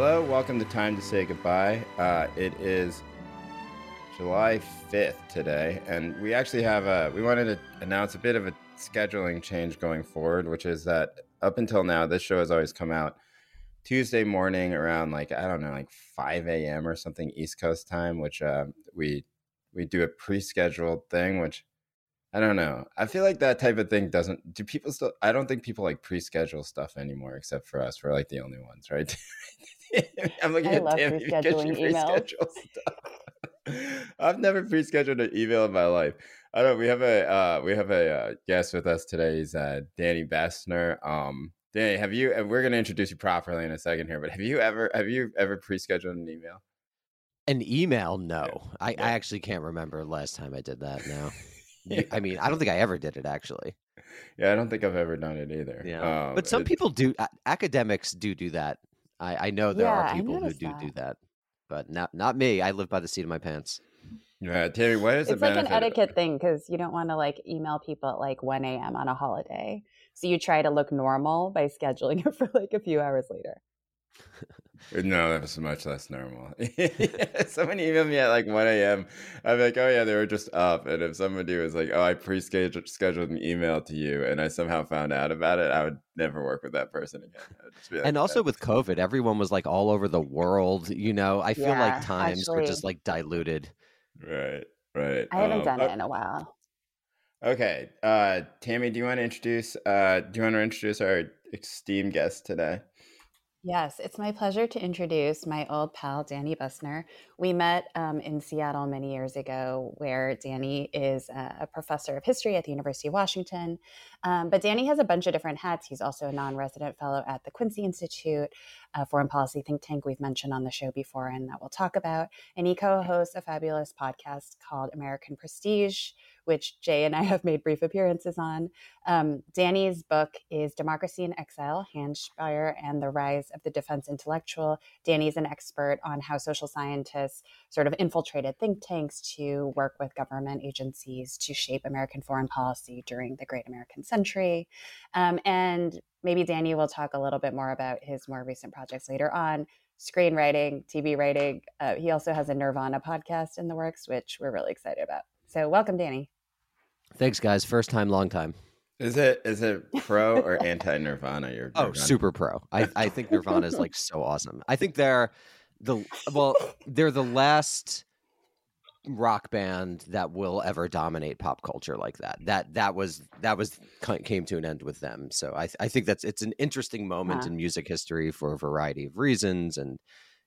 Hello, welcome to Time to Say Goodbye. Uh, it is July 5th today, and we actually have a, we wanted to announce a bit of a scheduling change going forward, which is that up until now, this show has always come out Tuesday morning around like, I don't know, like 5 a.m. or something East Coast time, which uh, we, we do a pre-scheduled thing, which I don't know. I feel like that type of thing doesn't. Do people still? I don't think people like pre-schedule stuff anymore, except for us. We're like the only ones, right? I'm looking I at love Tammy pre-scheduling emails. I've never pre-scheduled an email in my life. I don't. We have a uh, we have a uh, guest with us today. He's uh, Danny Bessner. Um, Danny, have you? We're going to introduce you properly in a second here, but have you ever have you ever pre-scheduled an email? An email? No, yeah. I, yeah. I actually can't remember last time I did that. Now. I mean, I don't think I ever did it actually. Yeah, I don't think I've ever done it either. Yeah, um, but some people do. Academics do do that. I, I know there yeah, are people who do that. do that, but not not me. I live by the seat of my pants. Yeah, Terry, what is it's like an etiquette thing because you don't want to like email people at like 1 a.m. on a holiday. So you try to look normal by scheduling it for like a few hours later. No, that was much less normal. Someone emailed me at like 1 a.m. I'm like, oh yeah, they were just up. And if somebody was like, oh, I pre-scheduled scheduled an email to you, and I somehow found out about it, I would never work with that person again. Like, and also with COVID, everyone was like all over the world. You know, I feel yeah, like times actually, were just like diluted. Right, right. I haven't um, done it in a while. Okay, uh, Tammy, do you want to introduce? Uh, do you want to introduce our esteemed guest today? Yes, it's my pleasure to introduce my old pal, Danny Bessner. We met um, in Seattle many years ago, where Danny is a, a professor of history at the University of Washington. Um, but Danny has a bunch of different hats. He's also a non resident fellow at the Quincy Institute, a foreign policy think tank we've mentioned on the show before and that we'll talk about. And he co hosts a fabulous podcast called American Prestige, which Jay and I have made brief appearances on. Um, Danny's book is Democracy in Exile Hans Speier and the Rise of the Defense Intellectual. Danny's an expert on how social scientists sort of infiltrated think tanks to work with government agencies to shape American foreign policy during the Great American Century. Um, and maybe Danny will talk a little bit more about his more recent projects later on screenwriting, TV writing. Uh, he also has a Nirvana podcast in the works, which we're really excited about. So, welcome, Danny. Thanks, guys. First time, long time. Is it is it pro or anti Nirvana? You're oh, super pro. I, I think Nirvana is like so awesome. I think they're the well, they're the last rock band that will ever dominate pop culture like that. That that was that was came to an end with them. So I I think that's it's an interesting moment in music history for a variety of reasons and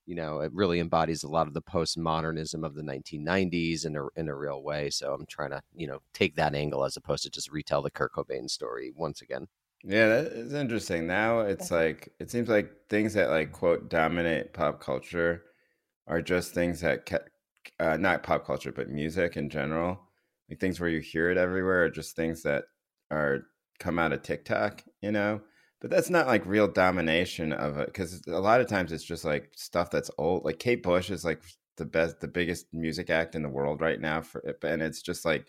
you know, it really embodies a lot of the postmodernism of the 1990s in a in a real way. So I'm trying to, you know, take that angle as opposed to just retell the Kurt Cobain story once again. Yeah, that is interesting. Now it's like it seems like things that like quote dominate pop culture are just things that uh, not pop culture but music in general. Like things where you hear it everywhere are just things that are come out of TikTok, you know but that's not like real domination of it because a lot of times it's just like stuff that's old like kate bush is like the best the biggest music act in the world right now for it and it's just like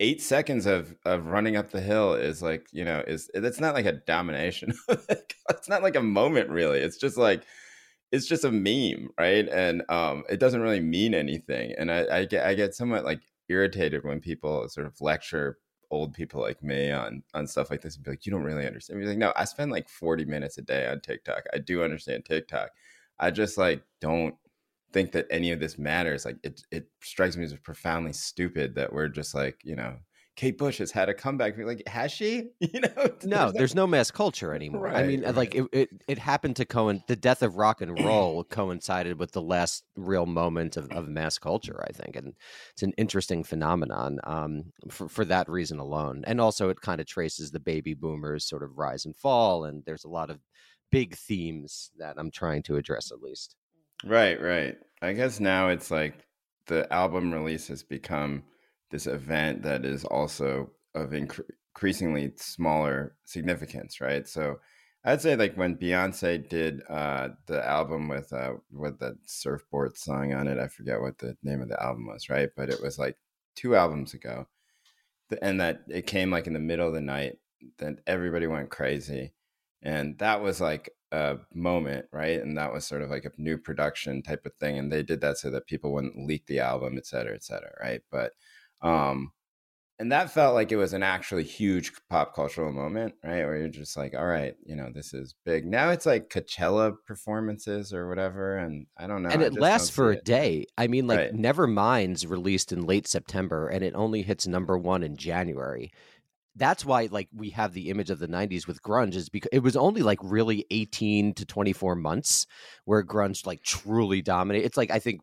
eight seconds of of running up the hill is like you know is it's not like a domination it's not like a moment really. It's just like it's just a meme right? And um it doesn't really mean anything and i i get i get somewhat like irritated when people sort of lecture old people like me on on stuff like this and be like, you don't really understand. Be like, no, I spend like 40 minutes a day on TikTok. I do understand TikTok. I just like don't think that any of this matters. Like it it strikes me as profoundly stupid that we're just like, you know, Kate Bush has had a comeback. You're like, has she? You know, no, there's no mass culture anymore. Right, I mean, right. like it, it, it, happened to Cohen. The death of rock and roll coincided with the last real moment of, of mass culture. I think, and it's an interesting phenomenon um, for for that reason alone. And also, it kind of traces the baby boomers' sort of rise and fall. And there's a lot of big themes that I'm trying to address, at least. Right, right. I guess now it's like the album release has become this event that is also of incre- increasingly smaller significance, right? So I'd say like when Beyonce did uh, the album with uh, with the surfboard song on it, I forget what the name of the album was, right? But it was like two albums ago, and that it came like in the middle of the night. Then everybody went crazy, and that was like a moment, right? And that was sort of like a new production type of thing, and they did that so that people wouldn't leak the album, et cetera, et cetera, right? But um, and that felt like it was an actually huge pop cultural moment, right? Where you're just like, all right, you know, this is big. Now it's like Coachella performances or whatever, and I don't know. And it lasts for a it. day. I mean, like right. Nevermind's released in late September, and it only hits number one in January. That's why, like, we have the image of the '90s with grunge, is because it was only like really 18 to 24 months where grunge like truly dominated. It's like I think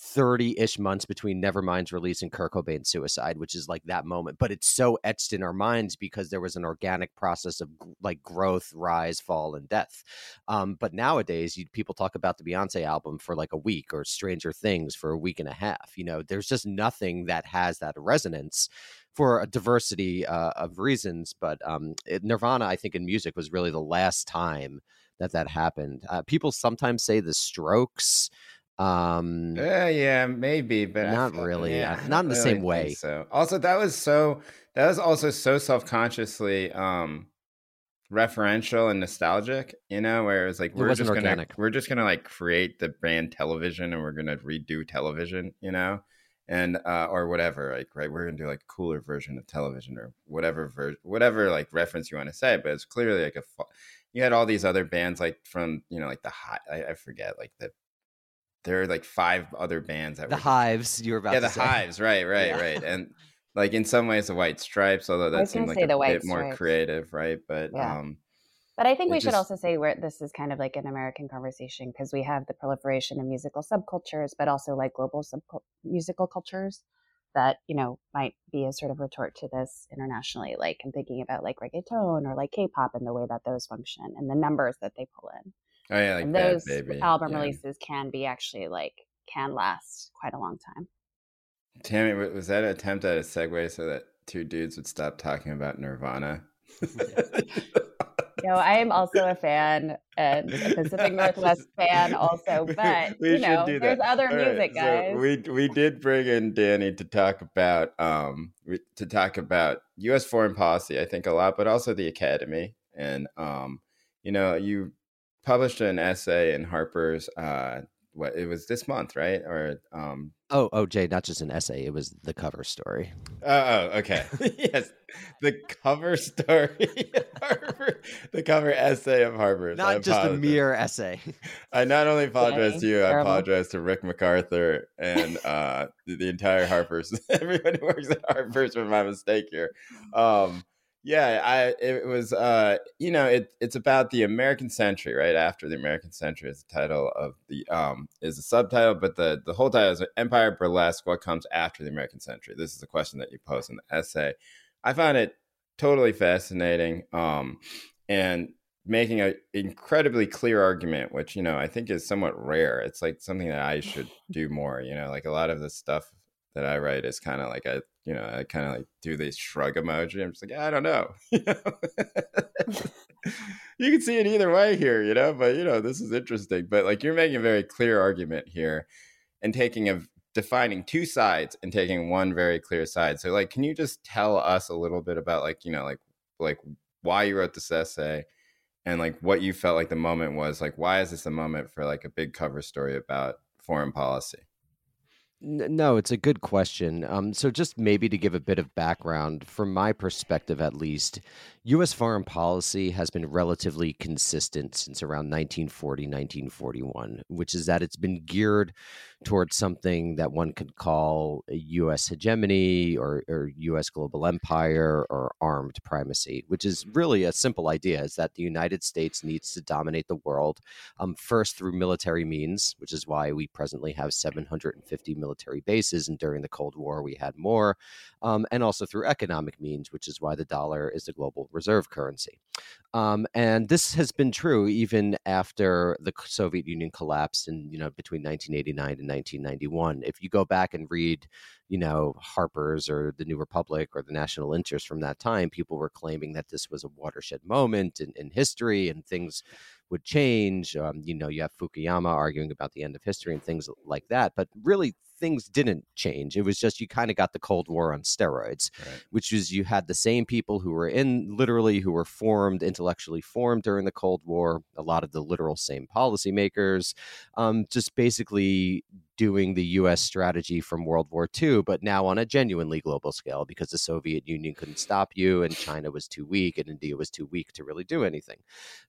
30 ish months between Nevermind's release and Kurt Cobain's suicide, which is like that moment. But it's so etched in our minds because there was an organic process of like growth, rise, fall, and death. Um, but nowadays, you, people talk about the Beyonce album for like a week or Stranger Things for a week and a half. You know, there's just nothing that has that resonance for a diversity uh, of reasons. But um, it, Nirvana, I think, in music was really the last time that that happened. Uh, people sometimes say the Strokes um, uh, yeah, maybe, but not felt, really. Yeah, not in the really same way. So also, that was so. That was also so self consciously um, referential and nostalgic. You know, where it was like we're just organic. gonna we're just gonna like create the brand television and we're gonna redo television. You know. And uh, or whatever, like right, we're gonna do like cooler version of television or whatever ver- whatever like reference you want to say. But it's clearly like a you had all these other bands like from you know like the hot I, I forget like the there are like five other bands that the were hives you were about yeah to the say. hives right right Yeah. right and like in some ways the white stripes although that was seemed like a the White bit more creative right but Yeah. um But I think It we should also say where this is kind of like an American conversation because we have the proliferation of musical subcultures, but also like global sub musical cultures that you know might be a sort of retort to this internationally. Like I'm thinking about like reggaeton or like K-pop and the way that those function and the numbers that they pull in. Oh yeah like and Bad those baby album yeah. releases can be actually like can last quite a long time. Tammy was that an attempt at a segue so that two dudes would stop talking about Nirvana no, I am also a fan and a Pacific Northwest fan also, but We you know, there's other All right, music, so guys. we we did bring in Danny to talk about um to talk about U.S. foreign policy. I think a lot, but also the Academy. And um, you know, you published an essay in Harper's. Uh, what it was this month, right? Or um, Oh, oh, Jay, not just an essay; it was the cover story. oh, oh okay, yes, the cover story, Harper, the cover essay of Harper's. I Not just a mere essay. I not only apologize to you, I apologize to Rick MacArthur and uh, the, the entire Harper's, everyone who works at Harper's for my mistake here. Um, yeah, I it was uh, you know it it's about the American century, right after the American century is the title of the um is the subtitle, but the the whole title is Empire Burlesque: What Comes After the American Century. This is a question that you pose in the essay. I found it totally fascinating. Um, and making an incredibly clear argument, which you know I think is somewhat rare. It's like something that I should do more. You know, like a lot of the stuff that I write is kind of like I, you know, I kind of like do this shrug emoji. I'm just like, I don't know. You can see it either way here, you know. But you know, this is interesting. But like, you're making a very clear argument here, and taking a defining two sides and taking one very clear side. So like, can you just tell us a little bit about like, you know, like like why you wrote this essay? and like what you felt like the moment was like why is this a moment for like a big cover story about foreign policy No, it's a good question. Um, so, just maybe to give a bit of background, from my perspective at least, U.S. foreign policy has been relatively consistent since around 1940, 1941, which is that it's been geared towards something that one could call U.S. hegemony or, or U.S. global empire or armed primacy, which is really a simple idea is that the United States needs to dominate the world um, first through military means, which is why we presently have 750 military bases, and during the Cold War we had more, um, and also through economic means, which is why the dollar is the global reserve currency. Um, and this has been true even after the Soviet Union collapsed in you know between 1989 and 1991. If you go back and read, you know, Harper's or the New Republic or the National Interest from that time, people were claiming that this was a watershed moment in, in history and things would change. Um, you know, you have Fukuyama arguing about the end of history and things like that. But really, things didn't change. It was just you kind of got the Cold War on steroids, right. which is you had the same people who were in literally who were formed intellectually formed during the Cold War. A lot of the literal same policymakers, um, just basically doing the US strategy from World War II, but now on a genuinely global scale because the Soviet Union couldn't stop you and China was too weak and India was too weak to really do anything.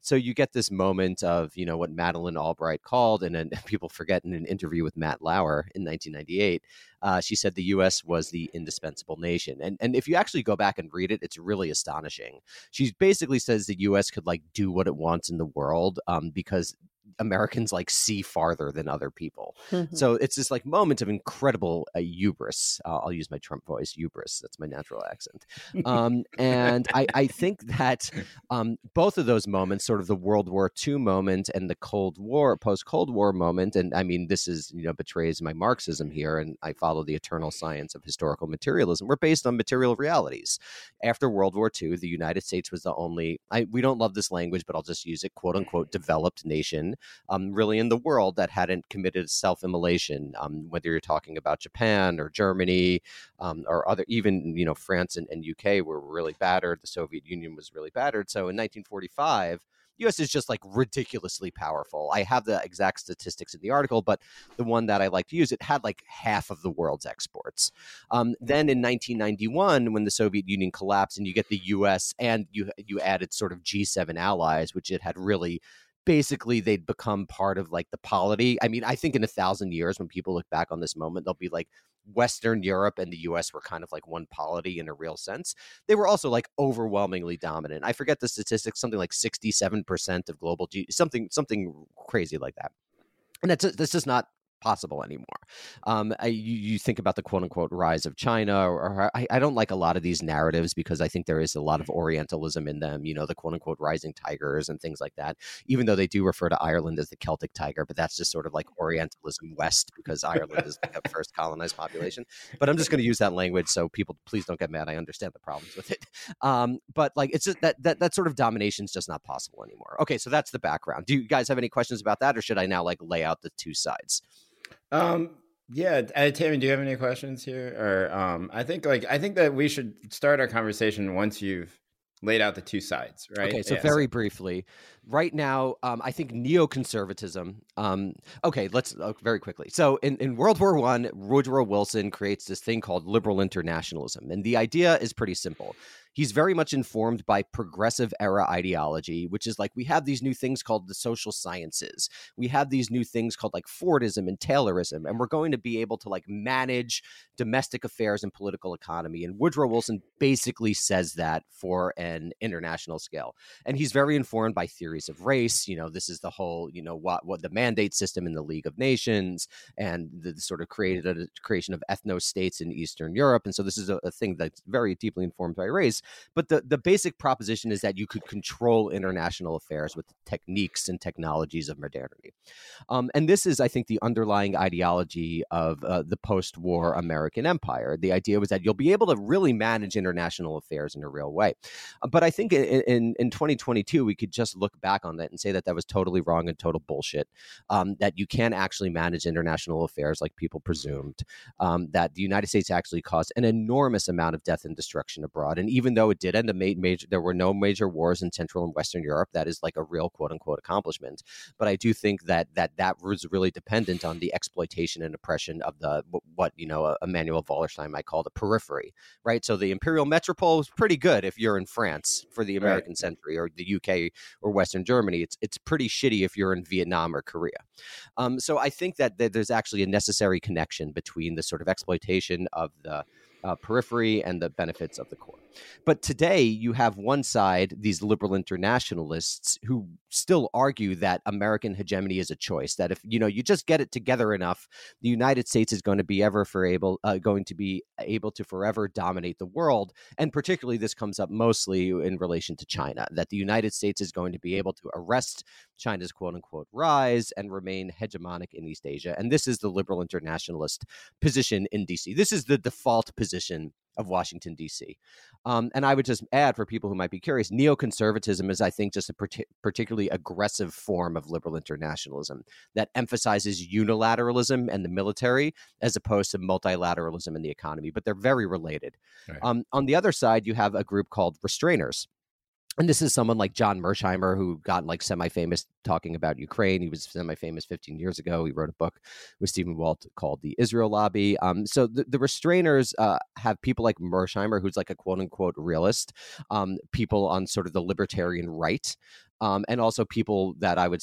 So you get this moment of, you know, what Madeleine Albright called, and then people forget in an interview with Matt Lauer in 1998, uh, she said the U.S. was the indispensable nation. And and if you actually go back and read it, it's really astonishing. She basically says the U.S. could like do what it wants in the world um, because Americans like see farther than other people. Mm-hmm. So it's this like moment of incredible uh, hubris. Uh, I'll use my Trump voice, hubris. That's my natural accent. Um, and I, I, think that um, both of those moments, sort of the World War II moment and the Cold War, post Cold War moment, and I mean, this is, you know, betrays my Marxism here, and I follow the eternal science of historical materialism. We're based on material realities. After World War II, the United States was the only, I, we don't love this language, but I'll just use it, quote unquote, developed nation um, really in the world that hadn't committed self immolation, um, whether you're talking about Japan or Germany um, or other, even, you know, France and, and UK were really battered. The Soviet Union was really battered. So in 1945, US is just like ridiculously powerful. I have the exact statistics in the article, but the one that I like to use, it had like half of the world's exports. Um, then in 1991, when the Soviet Union collapsed, and you get the US and you you added sort of G7 allies, which it had really basically they'd become part of like the polity. I mean, I think in a thousand years, when people look back on this moment, they'll be like Western Europe and the US were kind of like one polity in a real sense. They were also like overwhelmingly dominant. I forget the statistics, something like 67% of global G something something crazy like that. And that's that's just not possible anymore. Um, I, you, you, think about the quote unquote rise of China, or, or I, I, don't like a lot of these narratives because I think there is a lot of Orientalism in them, you know, the quote unquote rising tigers and things like that, even though they do refer to Ireland as the Celtic tiger, but that's just sort of like Orientalism West because Ireland is like a first colonized population. But I'm just going to use that language so people please don't get mad. I understand the problems with it. Um, but like it's just that, that, that sort of domination is just not possible anymore. Okay, so that's the background. Do you guys have any questions about that or should I now like lay out the two sides? Um, yeah, uh, Tammy, do you have any questions here? Or um, I think like I think that we should start our conversation once you've laid out the two sides, right? Okay, so yeah, very briefly, right now, um, I think neoconservatism. Um, okay, let's uh, very quickly. So in, in World War One, Woodrow Wilson creates this thing called liberal internationalism, and the idea is pretty simple he's very much informed by progressive era ideology, which is like we have these new things called the social sciences. We have these new things called like Fordism and Taylorism, and we're going to be able to like manage domestic affairs and political economy. And Woodrow Wilson basically says that for an international scale. And he's very informed by theories of race. You know, this is the whole, you know, what what the mandate system in the League of Nations and the, the sort of created a creation of ethno states in Eastern Europe. And so this is a, a thing that's very deeply informed by race. But the, the basic proposition is that you could control international affairs with techniques and technologies of modernity. Um, and this is, I think, the underlying ideology of uh, the post war American empire. The idea was that you'll be able to really manage international affairs in a real way. Uh, but I think in, in, in, 2022, we could just look back on that and say that that was totally wrong and total bullshit. Um, that you can actually manage international affairs like people presumed. Um, that the United States actually caused an enormous amount of death and destruction abroad. And even even though it did end up major, there were no major wars in Central and Western Europe. That is like a real quote unquote accomplishment. But I do think that that that was really dependent on the exploitation and oppression of the what you know Immanuel Wallerstein might call the periphery, right? So the imperial metropole was pretty good if you're in France for the American right. century or the UK or Western Germany. It's it's pretty shitty if you're in Vietnam or Korea. Um, so I think that, that there's actually a necessary connection between the sort of exploitation of the uh, periphery and the benefits of the core. But today, you have one side, these liberal internationalists, who still argue that American hegemony is a choice. That if you know you just get it together enough, the United States is going to be ever for able uh, going to be able to forever dominate the world. And particularly, this comes up mostly in relation to China. That the United States is going to be able to arrest China's quote unquote rise and remain hegemonic in East Asia. And this is the liberal internationalist position in DC. This is the default position of Washington, D.C. Um, and I would just add for people who might be curious neoconservatism is, I think, just a particularly aggressive form of liberal internationalism that emphasizes unilateralism and the military as opposed to multilateralism in the economy, but they're very related. Right. Um, on the other side, you have a group called restrainers and this is someone like John Mearsheimer who got like semi-famous talking about Ukraine. He was semi-famous 15 years ago. He wrote a book with Stephen Walt called "The Israel Lobby." Um, so the, the restrainers uh, have people like Mearsheimer, who's like a quote unquote realist, um, people on sort of the libertarian right, um, and also people that I would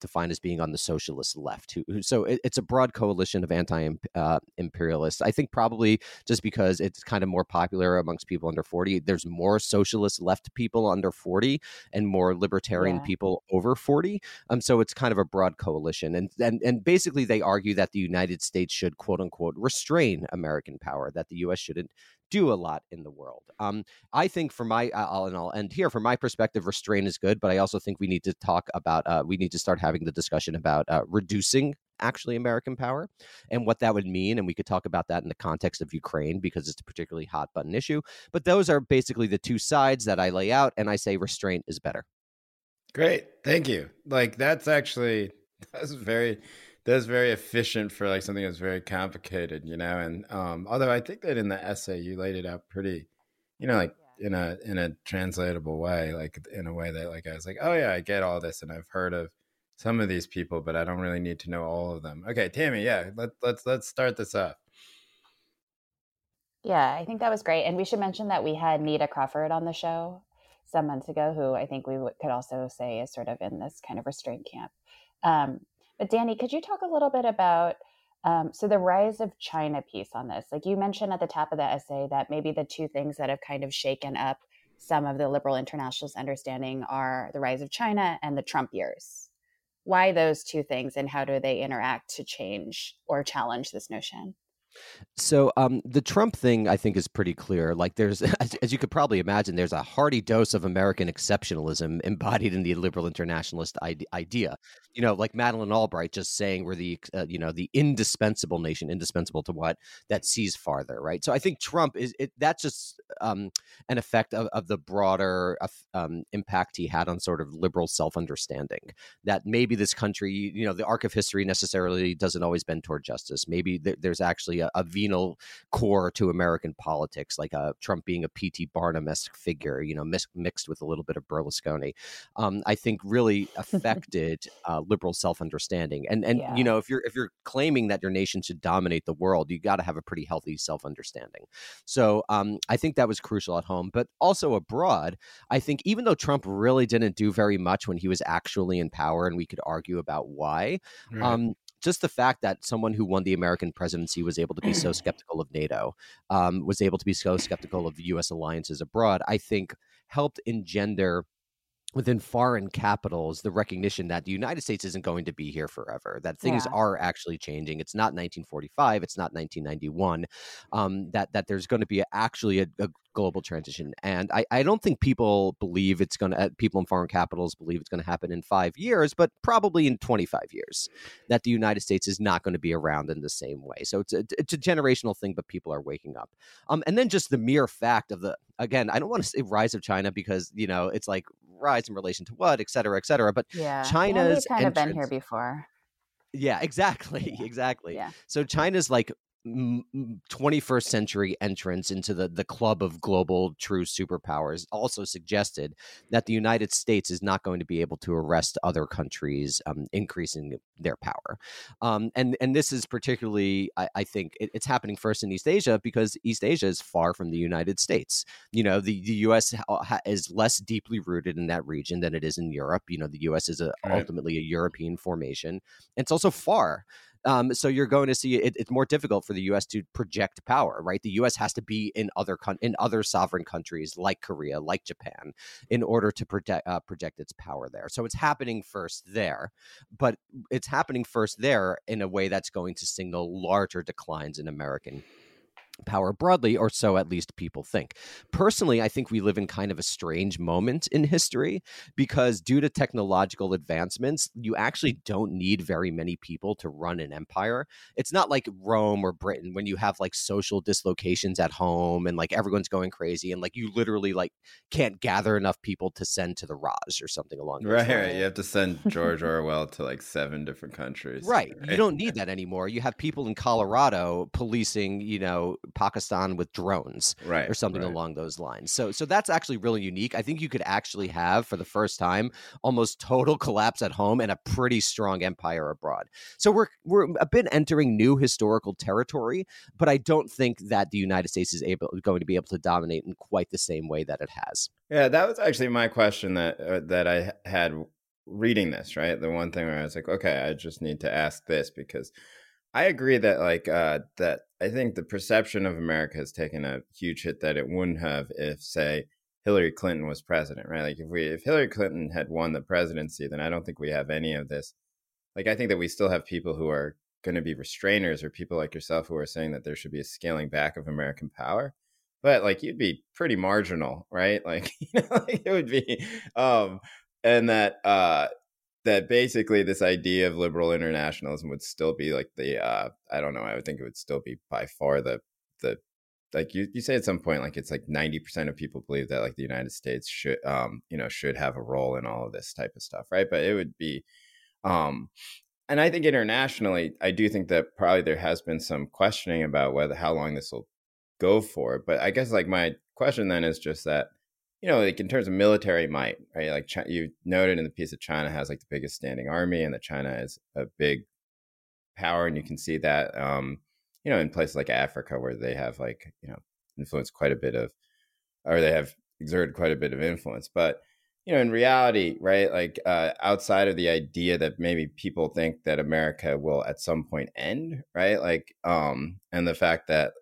define as being on the socialist left. Who, who so it, it's a broad coalition of anti-imperialists. Uh, I think probably just because it's kind of more popular amongst people under forty. There's more socialist left people under forty and more libertarian yeah. people over forty. Um, so it's kind of a broad coalition, and and and basically they argue that the United States should quote unquote restrain American power, that the U.S. shouldn't do a lot in the world. Um, I think, for my, I'll, and I'll end here. From my perspective, restraint is good, but I also think we need to talk about, uh, we need to start having the discussion about uh, reducing actually American power and what that would mean. And we could talk about that in the context of Ukraine because it's a particularly hot button issue. But those are basically the two sides that I lay out, and I say restraint is better. Great, thank you. Like that's actually that's very that's very efficient for like something that's very complicated, you know. And um, although I think that in the essay you laid it out pretty, you know, like in a in a translatable way, like in a way that like I was like, oh yeah, I get all this, and I've heard of some of these people, but I don't really need to know all of them. Okay, Tammy, yeah, let let's let's start this up. Yeah, I think that was great, and we should mention that we had Neta Crawford on the show some months ago, who I think we w- could also say is sort of in this kind of restraint camp. Um, but Danny, could you talk a little bit about um, so the rise of China piece on this? Like you mentioned at the top of the essay that maybe the two things that have kind of shaken up some of the liberal internationalist understanding are the rise of China and the Trump years. Why those two things, and how do they interact to change or challenge this notion? So um, the Trump thing, I think, is pretty clear. Like, there's, as, as, you could probably imagine, there's a hearty dose of American exceptionalism embodied in the liberal internationalist idea. You know, like Madeleine Albright just saying we're the, uh, you know, the indispensable nation, indispensable to what that sees farther, right? So I think Trump is it, that's just um, an effect of, of the broader um, impact he had on sort of liberal self understanding. That maybe this country, you know, the arc of history necessarily doesn't always bend toward justice. Maybe th- there's actually a, a, venal core to American politics, like a uh, Trump being a P.T. Barnum esque figure, you know, mis- mixed with a little bit of Berlusconi. Um, I think really affected uh, liberal self understanding. And and yeah. you know, if you're if you're claiming that your nation should dominate the world, you got to have a pretty healthy self understanding. So um, I think that was crucial at home, but also abroad. I think even though Trump really didn't do very much when he was actually in power, and we could argue about why. Right. Um, just the fact that someone who won the American presidency was able to be so skeptical of NATO, um, was able to be so skeptical of U.S. alliances abroad, I think helped engender within foreign capitals the recognition that the United States isn't going to be here forever, that things yeah. are actually changing. It's not 1945, it's not 1991, um, that, that there's going to be a, actually a, a, global transition. And I, I don't think people believe it's going to, uh, people in foreign capitals believe it's going to happen in five years, but probably in 25 years, that the United States is not going to be around in the same way. So it's a, it's a generational thing, but people are waking up. Um, and then just the mere fact of the, again, I don't want to say rise of China because, you know, it's like rise in relation to what, et cetera, et cetera. But yeah, China's kind entrance, of been here before. Yeah, exactly, yeah. exactly. Yeah. So China's like 21st century entrance into the, the club of global true superpowers also suggested that the United States is not going to be able to arrest other countries um, increasing their power. Um, and, and this is particularly, I, I think, it, it's happening first in East Asia because East Asia is far from the United States. You know, the, the U.S. is less deeply rooted in that region than it is in Europe. You know, the U.S. is a, right. ultimately a European formation. It's also far. Um, so you're going to see it, it's more difficult for the U.S. to project power, right? The U.S. has to be in other con- in other sovereign countries like Korea, like Japan, in order to project uh, project its power there. So it's happening first there, but it's happening first there in a way that's going to signal larger declines in American power broadly, or so at least people think. Personally, I think we live in kind of a strange moment in history because due to technological advancements, you actually don't need very many people to run an empire. It's not like Rome or Britain when you have like social dislocations at home and like everyone's going crazy and like you literally like can't gather enough people to send to the Raj or something along those right, lines. right. You have to send George Orwell to like seven different countries. Right. You don't need that anymore. You have people in Colorado policing, you know, Pakistan with drones right, or something right. along those lines. So so that's actually really unique. I think you could actually have for the first time almost total collapse at home and a pretty strong empire abroad. So we're we're a bit entering new historical territory, but I don't think that the United States is able going to be able to dominate in quite the same way that it has. Yeah, that was actually my question that uh, that I had reading this, right? The one thing where I was like, okay, I just need to ask this because I agree that like uh that I think the perception of America has taken a huge hit that it wouldn't have if say Hillary Clinton was president, right? Like if we if Hillary Clinton had won the presidency, then I don't think we have any of this. Like I think that we still have people who are going to be restrainers or people like yourself who are saying that there should be a scaling back of American power. But like you'd be pretty marginal, right? Like you know, like it would be um and that uh that basically this idea of liberal internationalism would still be like the uh I don't know, I would think it would still be by far the the like you, you say at some point like it's like 90% of people believe that like the united states should um you know should have a role in all of this type of stuff right? But it would be um and i think internationally i do think that probably there has been some questioning about whether how long this will go for but i guess like my question then is just that you know like in terms of military might right like China, you noted in the piece that china has like the biggest standing army and that china is a big power and you can see that um you know, in places like Africa where they have like, you know, influenced quite a bit of, or they have exerted quite a bit of influence. But, you know, in reality, right, like uh, outside of the idea that maybe people think that America will at some point end, right? Like, um, and the fact that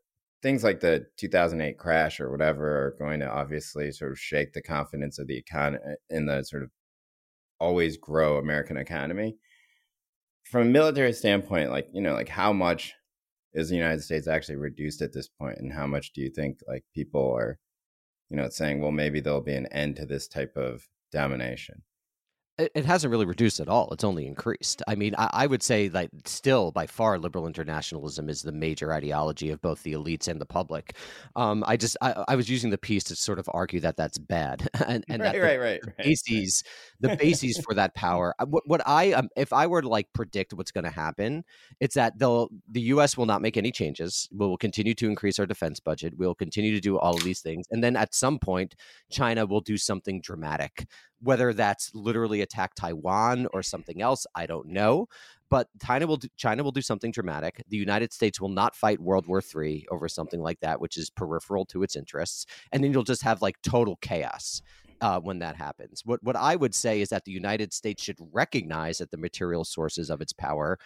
things like the 2008 crash or whatever are going to obviously sort of shake the confidence of the economy uh, in the sort of always grow American economy. From a military standpoint, like, you know, like how much is the United States actually reduced at this point, and how much do you think like people are, you know, saying, well, maybe there'll be an end to this type of domination? It, hasn't really reduced at all. It's only increased. I mean, I, I, would say that still, by far, liberal internationalism is the major ideology of both the elites and the public. Um, I just, I, I, was using the piece to sort of argue that that's bad, and, and right, that right, the, right, the bases, the bases for that power. Uh, what, what I, um, if I were to like predict what's going to happen, it's that they'll, the U.S. will not make any changes. We will continue to increase our defense budget. We'll continue to do all of these things, and then at some point, China will do something dramatic whether that's literally attack Taiwan or something else, I don't know. But China will do, China will do something dramatic. The United States will not fight World War III over something like that, which is peripheral to its interests, and then you'll just have like total chaos. Uh, when that happens. What what I would say is that the United States should recognize that the material sources of its power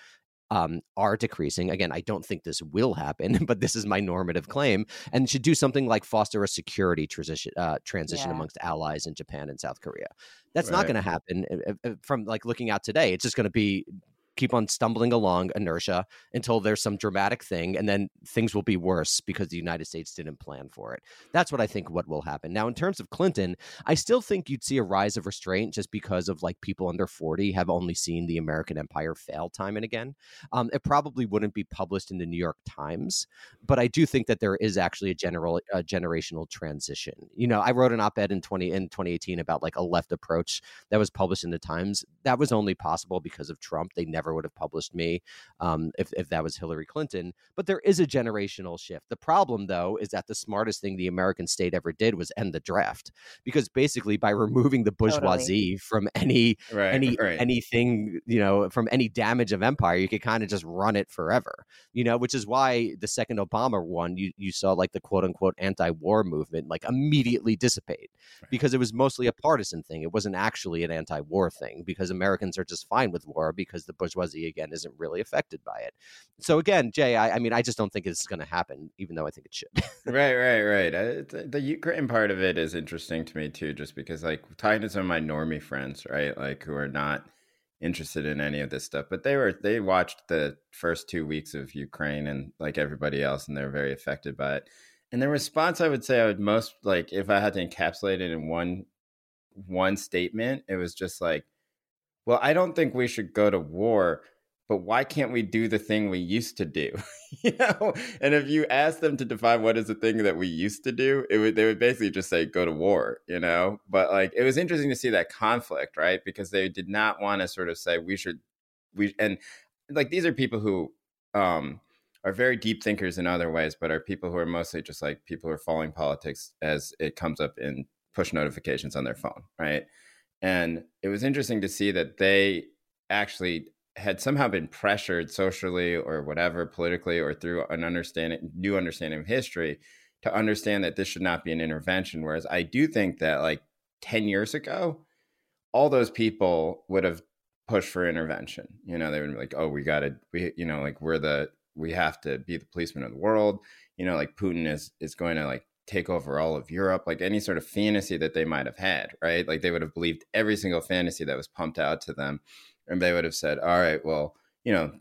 um, are decreasing. Again, I don't think this will happen, but this is my normative claim, and should do something like foster a security transition uh, transition yeah. amongst allies in Japan and South Korea. That's right. not going to happen from like looking out today. It's just going to be keep on stumbling along inertia until there's some dramatic thing and then things will be worse because the United States didn't plan for it. That's what I think what will happen. Now in terms of Clinton, I still think you'd see a rise of restraint just because of like people under 40 have only seen the American empire fail time and again. Um, it probably wouldn't be published in the New York Times, but I do think that there is actually a general a generational transition. You know, I wrote an op-ed in 20 in 2018 about like a left approach that was published in the Times. That was only possible because of Trump. They never never would have published me um, if, if that was Hillary Clinton. But there is a generational shift. The problem, though, is that the smartest thing the American state ever did was end the draft because basically by removing the bourgeoisie totally. from any right, any right. anything you know from any damage of empire, you could kind of just run it forever. You know, which is why the second Obama won, you you saw like the quote unquote anti-war movement like immediately dissipate right. because it was mostly a partisan thing. It wasn't actually an anti-war thing because Americans are just fine with war because the bourgeoisie bourgeoisie again isn't really affected by it. So again, Jay, I, I mean, I just don't think it's going to happen, even though I think it should. right, right, right. Uh, the Ukraine part of it is interesting to me too, just because like talking to some of my normie friends, right, like who are not interested in any of this stuff. But they were they watched the first two weeks of Ukraine and like everybody else, and they're very affected by it. And the response, I would say, I would most like if I had to encapsulate it in one one statement, it was just like, well, I don't think we should go to war but why can't we do the thing we used to do? You know? And if you ask them to define what is the thing that we used to do it would they would basically just say go to war you know? But like it was interesting to see that conflict right? Because they did not want to sort of say we should we and like these are people who um are very deep thinkers in other ways but are people who are mostly just like people who are following politics as it comes up in push notifications on their phone right and it was interesting to see that they actually had somehow been pressured socially or whatever politically or through an understanding new understanding of history to understand that this should not be an intervention. Whereas i do think that like 10 years ago all those people would have pushed for intervention. You know they would be like oh we got to we you know like we're the we have to be the policeman of the world. You know like putin is is going to like take over all of europe like any sort of fantasy that they might have had right like they would have believed every single fantasy that was pumped out to them and they would have said, "All right, well, you know,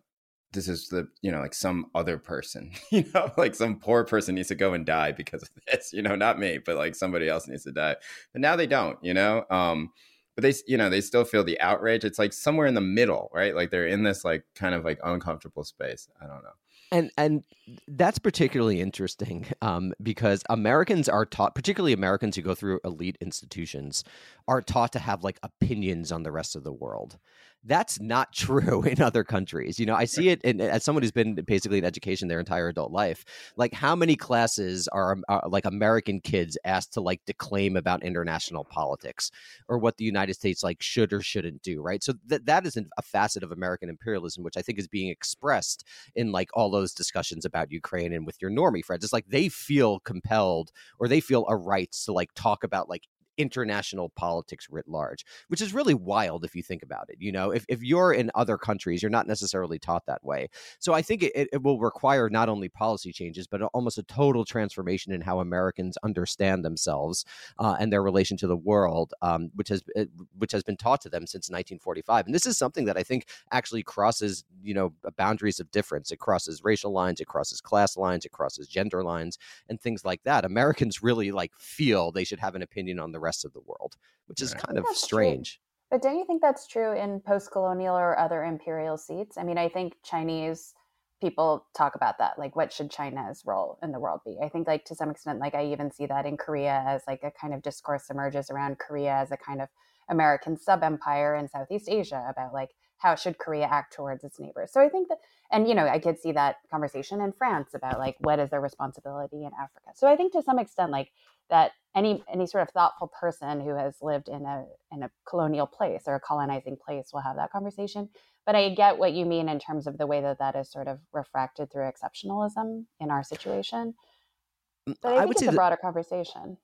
this is the you know like some other person, you know, like some poor person needs to go and die because of this, you know, not me, but like somebody else needs to die." But now they don't, you know. Um, but they, you know, they still feel the outrage. It's like somewhere in the middle, right? Like they're in this like kind of like uncomfortable space. I don't know and and that's particularly interesting um, because Americans are taught, particularly Americans who go through elite institutions, are taught to have like opinions on the rest of the world. That's not true in other countries. You know, I see it in, as someone who's been basically in education their entire adult life. Like, how many classes are, are like American kids asked to like declaim about international politics or what the United States like should or shouldn't do? Right. So that that is a facet of American imperialism, which I think is being expressed in like all those discussions about Ukraine and with your normie friends. It's like they feel compelled or they feel a right to like talk about like international politics writ large, which is really wild if you think about it. You know, if, if you're in other countries, you're not necessarily taught that way. So I think it, it will require not only policy changes, but almost a total transformation in how Americans understand themselves uh, and their relation to the world, um, which has eh, which has been taught to them since 1945. And this is something that I think actually crosses, you know, boundaries of difference. It crosses racial lines, it crosses class lines, it crosses gender lines, and things like that. Americans really like feel they should have an opinion on the rest of the world, which is kind of strange. True. But don't you think that's true in post colonial or other imperial seats? I mean, I think Chinese people talk about that. Like, what should China's role in the world be? I think, like, to some extent, like, I even see that in Korea as like a kind of discourse emerges around Korea as a kind of American sub empire in Southeast Asia about like how should Korea act towards its neighbors. So I think that, and you know, I could see that conversation in France about like what is their responsibility in Africa. So I think to some extent, like that any any sort of thoughtful person who has lived in a in a colonial place or a colonizing place will have that conversation. But i get what you mean in terms of the way that that is sort of refracted through exceptionalism in our situation. Mm, but i, I think would it's say a broader conversation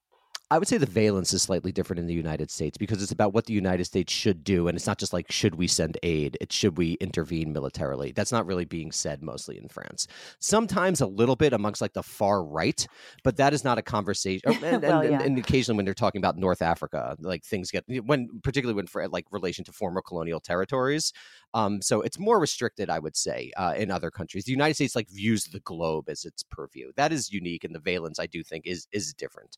I would say the valence is slightly different in the United States because it's about what the United States should do. And it's not just like, should we send aid? It's should we intervene militarily? That's not really being said mostly in France. Sometimes a little bit amongst like the far right, but that is not a conversation. Oh, and, well, and, yeah. and, occasionally when they're talking about North Africa, like things get, when particularly when for like relation to former colonial territories. Um, so it's more restricted, I would say, uh, in other countries. The United States like views the globe as its purview. That is unique. And the valence, I do think, is is different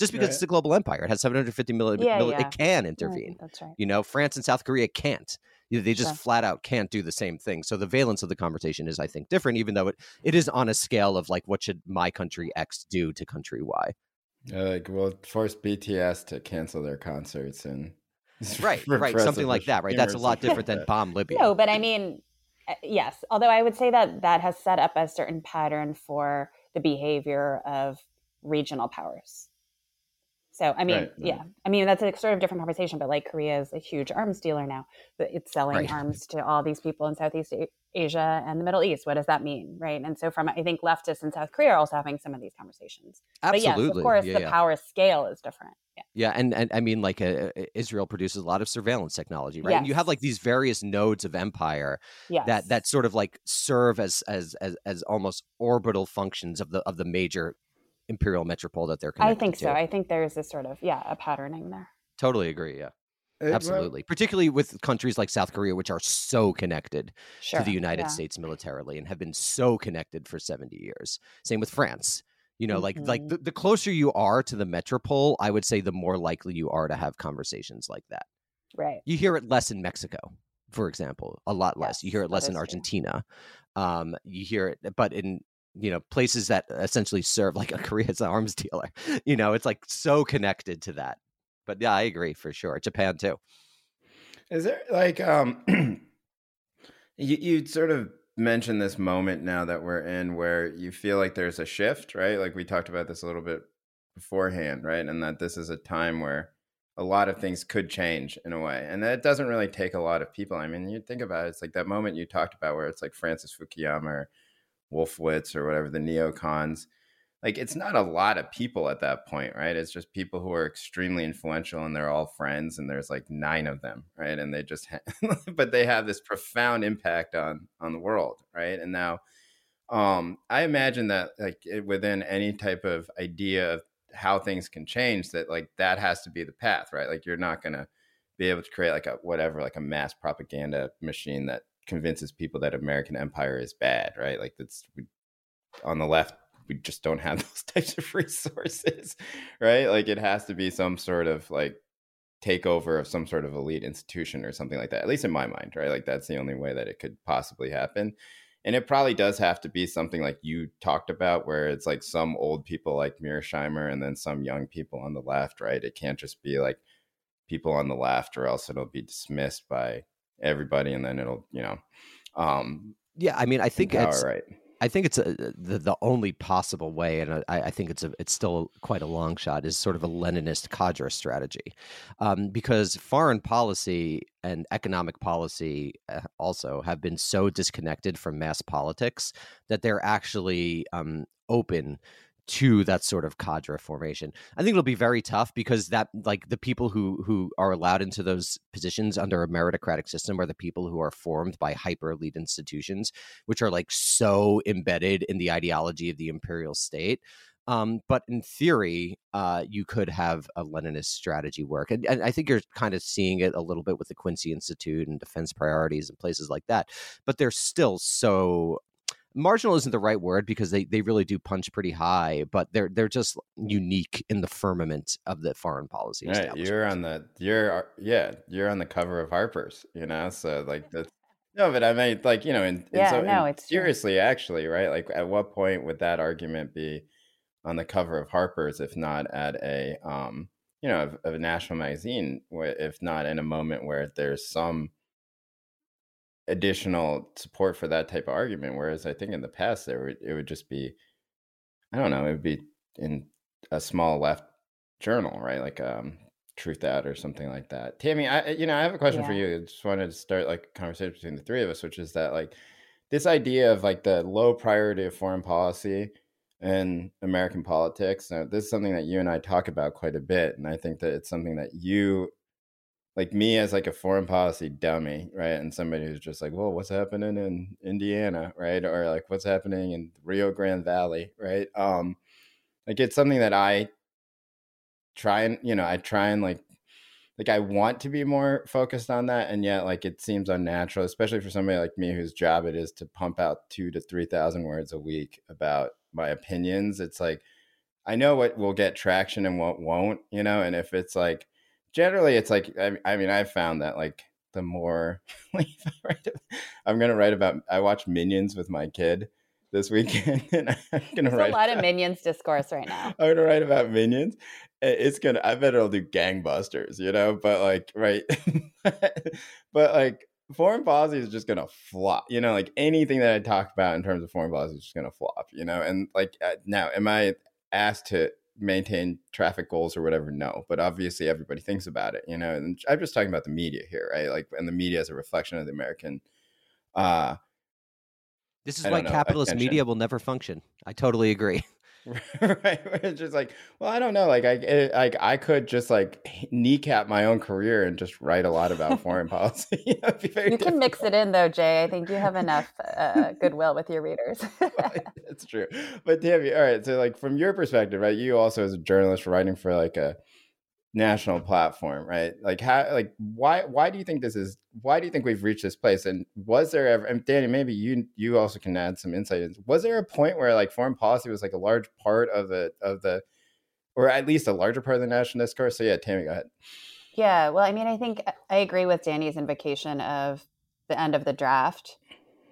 just because right. it's a global empire. It has 750 million. Yeah, yeah. It can intervene. Yeah, that's right. You know, France and South Korea can't. They just flat out can't do the same thing. So the valence of the conversation is, I think, different, even though it, it is on a scale of like, what should my country X do to country Y? Uh, like, well, force BTS to cancel their concerts and right, right, something like that, right? That's a lot different than bomb Libya. No, but I mean, uh, yes. Although I would say that that has set up a certain pattern for the behavior of regional powers. So I mean, right, yeah, right. I mean that's a sort of different conversation. But like Korea is a huge arms dealer now. It's selling right. arms to all these people in Southeast Asia and the Middle East. What does that mean, right? And so from I think leftists in South Korea are also having some of these conversations. Absolutely, but yes, of course, yeah, the yeah. power scale is different. Yeah, yeah, and and I mean, like uh, uh, Israel produces a lot of surveillance technology, right? Yes. And you have like these various nodes of empire yes. that that sort of like serve as as as as almost orbital functions of the of the major imperial metropole that they're I think so. I think there's a sort of yeah, a patterning there. Totally agree, yeah. Absolutely. Well, Particularly with countries like South Korea, which are so connected sure, to the United yeah. States militarily and have been so connected for 70 years. Same with France. You know, mm-hmm. like like mm-hmm. the, the closer you are to the metropole, I would say the more likely you are to have conversations like that. Right. You hear it less in Mexico, for example, a lot less. Yes, you hear it less in Argentina. Um, you hear it, but in you know places that essentially serve like a Korea's arms dealer, you know, it's like so connected to that. But yeah, I agree for sure. Japan too. Is there like um, you you sort of mention this moment now that we're in where you feel like there's a shift, right? Like we talked about this a little bit beforehand, right? And that this is a time where a lot of things could change in a way. And that doesn't really take a lot of people. I mean, you think about it, it's like that moment you talked about where it's like Francis Fukuyama or Wolfowitz or whatever, the neocons like it's not a lot of people at that point, right? It's just people who are extremely influential and they're all friends and there's like nine of them, right? And they just ha- but they have this profound impact on on the world, right? And now um I imagine that like within any type of idea of how things can change that like that has to be the path, right? Like you're not going to be able to create like a whatever like a mass propaganda machine that convinces people that American empire is bad, right? Like that's on the left we just don't have those types of resources, right? Like it has to be some sort of like takeover of some sort of elite institution or something like that. At least in my mind, right? Like that's the only way that it could possibly happen. And it probably does have to be something like you talked about, where it's like some old people like Mearsheimer and then some young people on the left, right? It can't just be like people on the left, or else it'll be dismissed by everybody, and then it'll, you know, um, yeah. I mean, I think it's right. I think it's a, the the only possible way, and I, I, think it's a it's still quite a long shot. Is sort of a Leninist cadre strategy, um, because foreign policy and economic policy uh, also have been so disconnected from mass politics that they're actually um, open to that sort of cadre formation. I think it'll be very tough because that like the people who who are allowed into those positions under a meritocratic system are the people who are formed by hyper elite institutions, which are like so embedded in the ideology of the imperial state. Um, but in theory, uh, you could have a Leninist strategy work. And, and, I think you're kind of seeing it a little bit with the Quincy Institute and defense priorities and places like that. But they're still so marginal isn't the right word because they, they really do punch pretty high, but they're they're just unique in the firmament of the foreign policy. Right, you're on the you're uh, yeah you're on the cover of Harper's, you know. So like that's no, but I mean like you know, in, yeah, so, no, it's seriously true. actually right. Like at what point would that argument be on the cover of Harper's if not at a um you know of, of a national magazine, if not in a moment where there's some additional support for that type of argument. Whereas I think in the past there would, it would just be, I don't know, it would be in a small left journal, right? Like um, Truthout or something like that. Tammy, I you know I have a question yeah. for you. I just wanted to start like a conversation between the three of us, which is that like this idea of like the low priority of foreign policy in American politics. Now, this is something that you and I talk about quite a bit, and I think that it's something that you like me as like a foreign policy dummy, right? And somebody who's just like, well, what's happening in Indiana, right? Or like what's happening in Rio Grande Valley, right? Um, like it's something that I try and you know, I try and like like I want to be more focused on that, and yet like it seems unnatural, especially for somebody like me whose job it is to pump out two to three thousand words a week about my opinions. It's like I know what will get traction and what won't, you know, and if it's like generally it's like I, I mean I've found that like the more I'm gonna write about I watch Minions with my kid this weekend and I'm gonna There's write a lot about, of Minions discourse right now. I'm gonna write about Minions. It's gonna I bet it'll do gangbusters, you know, but like right but like foreign policy is just gonna flop. You know, like anything that I talk about in terms of foreign policy is just gonna flop. You know, and like uh, now, am I asked to maintain traffic goals or whatever no but obviously everybody thinks about it you know and i'm just talking about the media here right? Like and the media is a reflection of the american uh this is why know, capitalist attention. media will never function. I totally agree right it's just like well i don't know like i it, like i could just like kneecap my own career and just write a lot about foreign policy. You difficult. can mix it in though jay. I think you have enough uh, goodwill with your readers. That's true. But tammy all right so like from your perspective right you also as a journalist writing for like a national platform, right? Like how like why why do you think this is why do you think we've reached this place? And was there ever and Danny, maybe you you also can add some insight. Was there a point where like foreign policy was like a large part of the of the or at least a larger part of the national discourse? So yeah, Tammy, go ahead. Yeah, well, I mean, I think uh, I agree with Danny's invocation of the end of the draft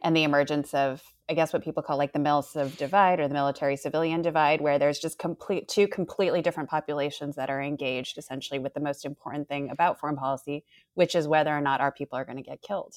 and the emergence of I guess what people call like the mil-civ divide or the military civilian divide, where there's just complete two completely different populations that are engaged essentially with the most important thing about foreign policy, which is whether or not our people are going to get killed.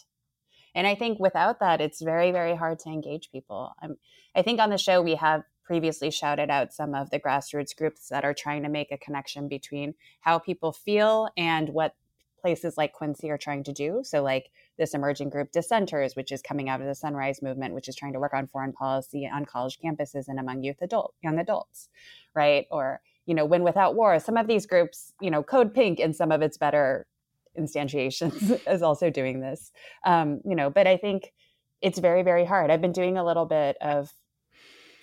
And I think without that, it's very, very hard to engage people. I'm, I think on the show we have previously shouted out some of the grassroots groups that are trying to make a connection between how people feel and what places like Quincy are trying to do. So, like this emerging group, Dissenters, which is coming out of the Sunrise Movement, which is trying to work on foreign policy on college campuses and among youth adult young adults, right? Or you know, Win Without War. Some of these groups, you know, Code Pink in some of its better instantiations is also doing this. Um, you know, but I think it's very, very hard. I've been doing a little bit of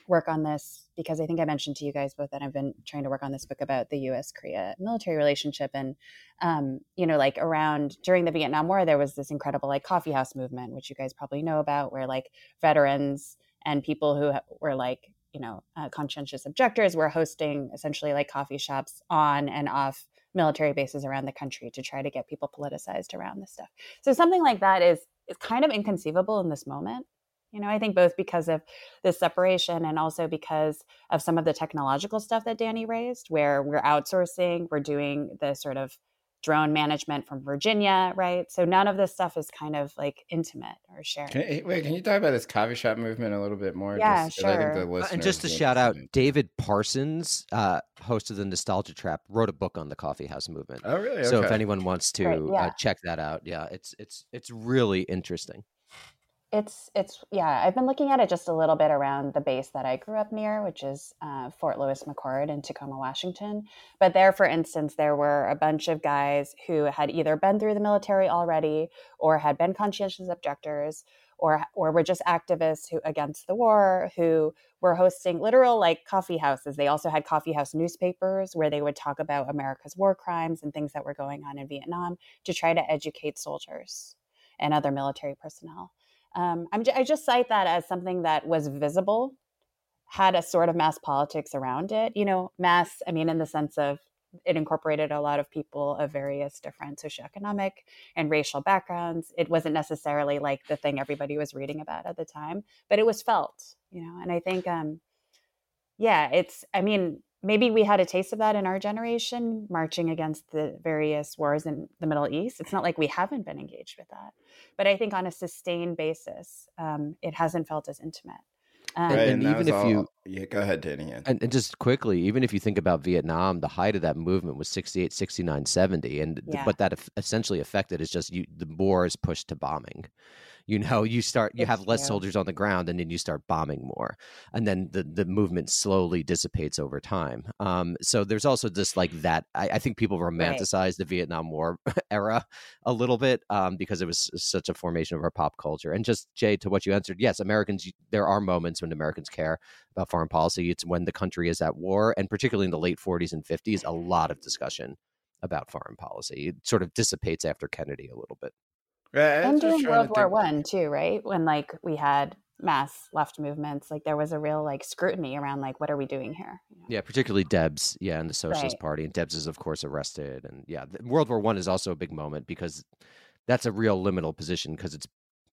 work on this because I think I mentioned to you guys both that I've been trying to work on this book about the U.S. Korea military relationship, and um, you know, like around during the Vietnam War, there was this incredible like coffee house movement, which you guys probably know about, where like veterans and people who were like you know uh, conscientious objectors were hosting essentially like coffee shops on and off military bases around the country to try to get people politicized around this stuff. So something like that is is kind of inconceivable in this moment you know, I think both because of this separation and also because of some of the technological stuff that Danny raised, where we're outsourcing, we're doing the sort of drone management from Virginia, right? So none of this stuff is kind of like intimate or shared. Can, wait, can you talk about this coffee shop movement a little bit more? Yeah, just, sure. Uh, and just to shout out, David Parsons, uh, host of the Nostalgia Trap, wrote a book on the coffee house movement. Oh, really? Okay. So if anyone wants to right, yeah. uh, check that out, yeah, it's it's it's really interesting. It's it's yeah. I've been looking at it just a little bit around the base that I grew up near, which is uh, Fort Lewis McChord in Tacoma, Washington. But there, for instance, there were a bunch of guys who had either been through the military already, or had been conscientious objectors, or or were just activists who against the war who were hosting literal like coffee houses. They also had coffee house newspapers where they would talk about America's war crimes and things that were going on in Vietnam to try to educate soldiers and other military personnel. Um, i just cite that as something that was visible, had a sort of mass politics around it. You know, mass, I mean, in the sense of it incorporated a lot of people of various different socioeconomic and racial backgrounds. It wasn't necessarily like the thing everybody was reading about at the time, but it was felt, you know, and I think, um, yeah, it's, I mean, maybe we had a taste of that in our generation marching against the various wars in the middle east. It's not like we haven't been engaged with that but i think on a sustained basis um, it hasn't felt as intimate. Um, right, and, and even if all, you yeah go ahead danny and, and, just quickly even if you think about vietnam the height of that movement was 68 69 70 and yeah. what that essentially affected is just you the war is pushed to bombing you know you start you have less soldiers on the ground and then you start bombing more and then the the movement slowly dissipates over time um, so there's also just like that i, I think people romanticize right. the vietnam war era a little bit um, because it was such a formation of our pop culture and just jay to what you answered yes americans there are moments when americans care about foreign policy it's when the country is at war and particularly in the late 40s and 50s a lot of discussion about foreign policy it sort of dissipates after kennedy a little bit yeah, and during World War One too, right? When like we had mass left movements, like there was a real like scrutiny around like what are we doing here? You know? Yeah, particularly Debs, yeah, and the Socialist right. Party, and Debs is of course arrested, and yeah, World War One is also a big moment because that's a real liminal position because it's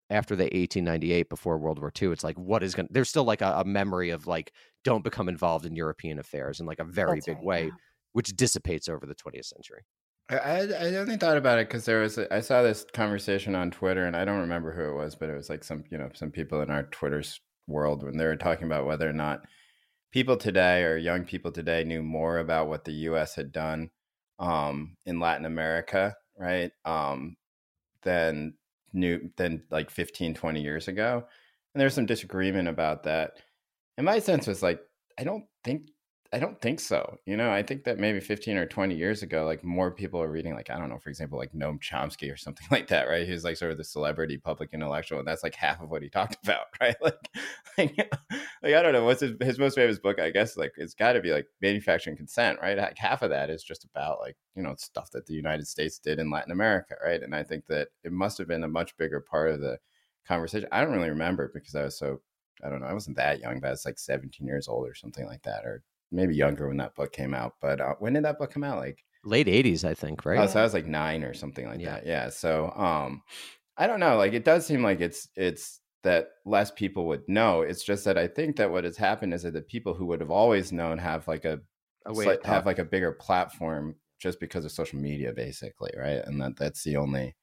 after the 1898 before world war ii it's like what is going to there's still like a, a, memory of like don't become involved in european affairs in like a very that's big right, way yeah. which dissipates over the 20th century I, I, only thought about it because there was a, I saw this conversation on Twitter and I don't remember who it was, but it was like some you know some people in our Twitter's world when they were talking about whether or not people today or young people today knew more about what the U.S. had done um, in Latin America, right? Um, than new than like 15, 20 years ago, and there's some disagreement about that. And my sense was like I don't think I don't think so. You know, I think that maybe 15 or 20 years ago, like more people are reading, like, I don't know, for example, like Noam Chomsky or something like that, right? He's like sort of the celebrity public intellectual, and that's like half of what he talked about, right? Like, like, like I don't know, what's his, his most famous book, I guess, like, it's got to be like Manufacturing Consent, right? Like, half of that is just about like, you know, stuff that the United States did in Latin America, right? And I think that it must have been a much bigger part of the conversation. I don't really remember because I was so I don't know. I wasn't that young, but I was like 17 years old or something like that, or maybe younger when that book came out. But uh, when did that book come out? Like late 80s, I think, right? Oh, so I was like nine or something like yeah. that. Yeah. So um, I don't know. Like it does seem like it's it's that less people would know. It's just that I think that what has happened is that the people who would have always known have like a, a slight, have like a bigger platform just because of social media, basically, right? And that that's the only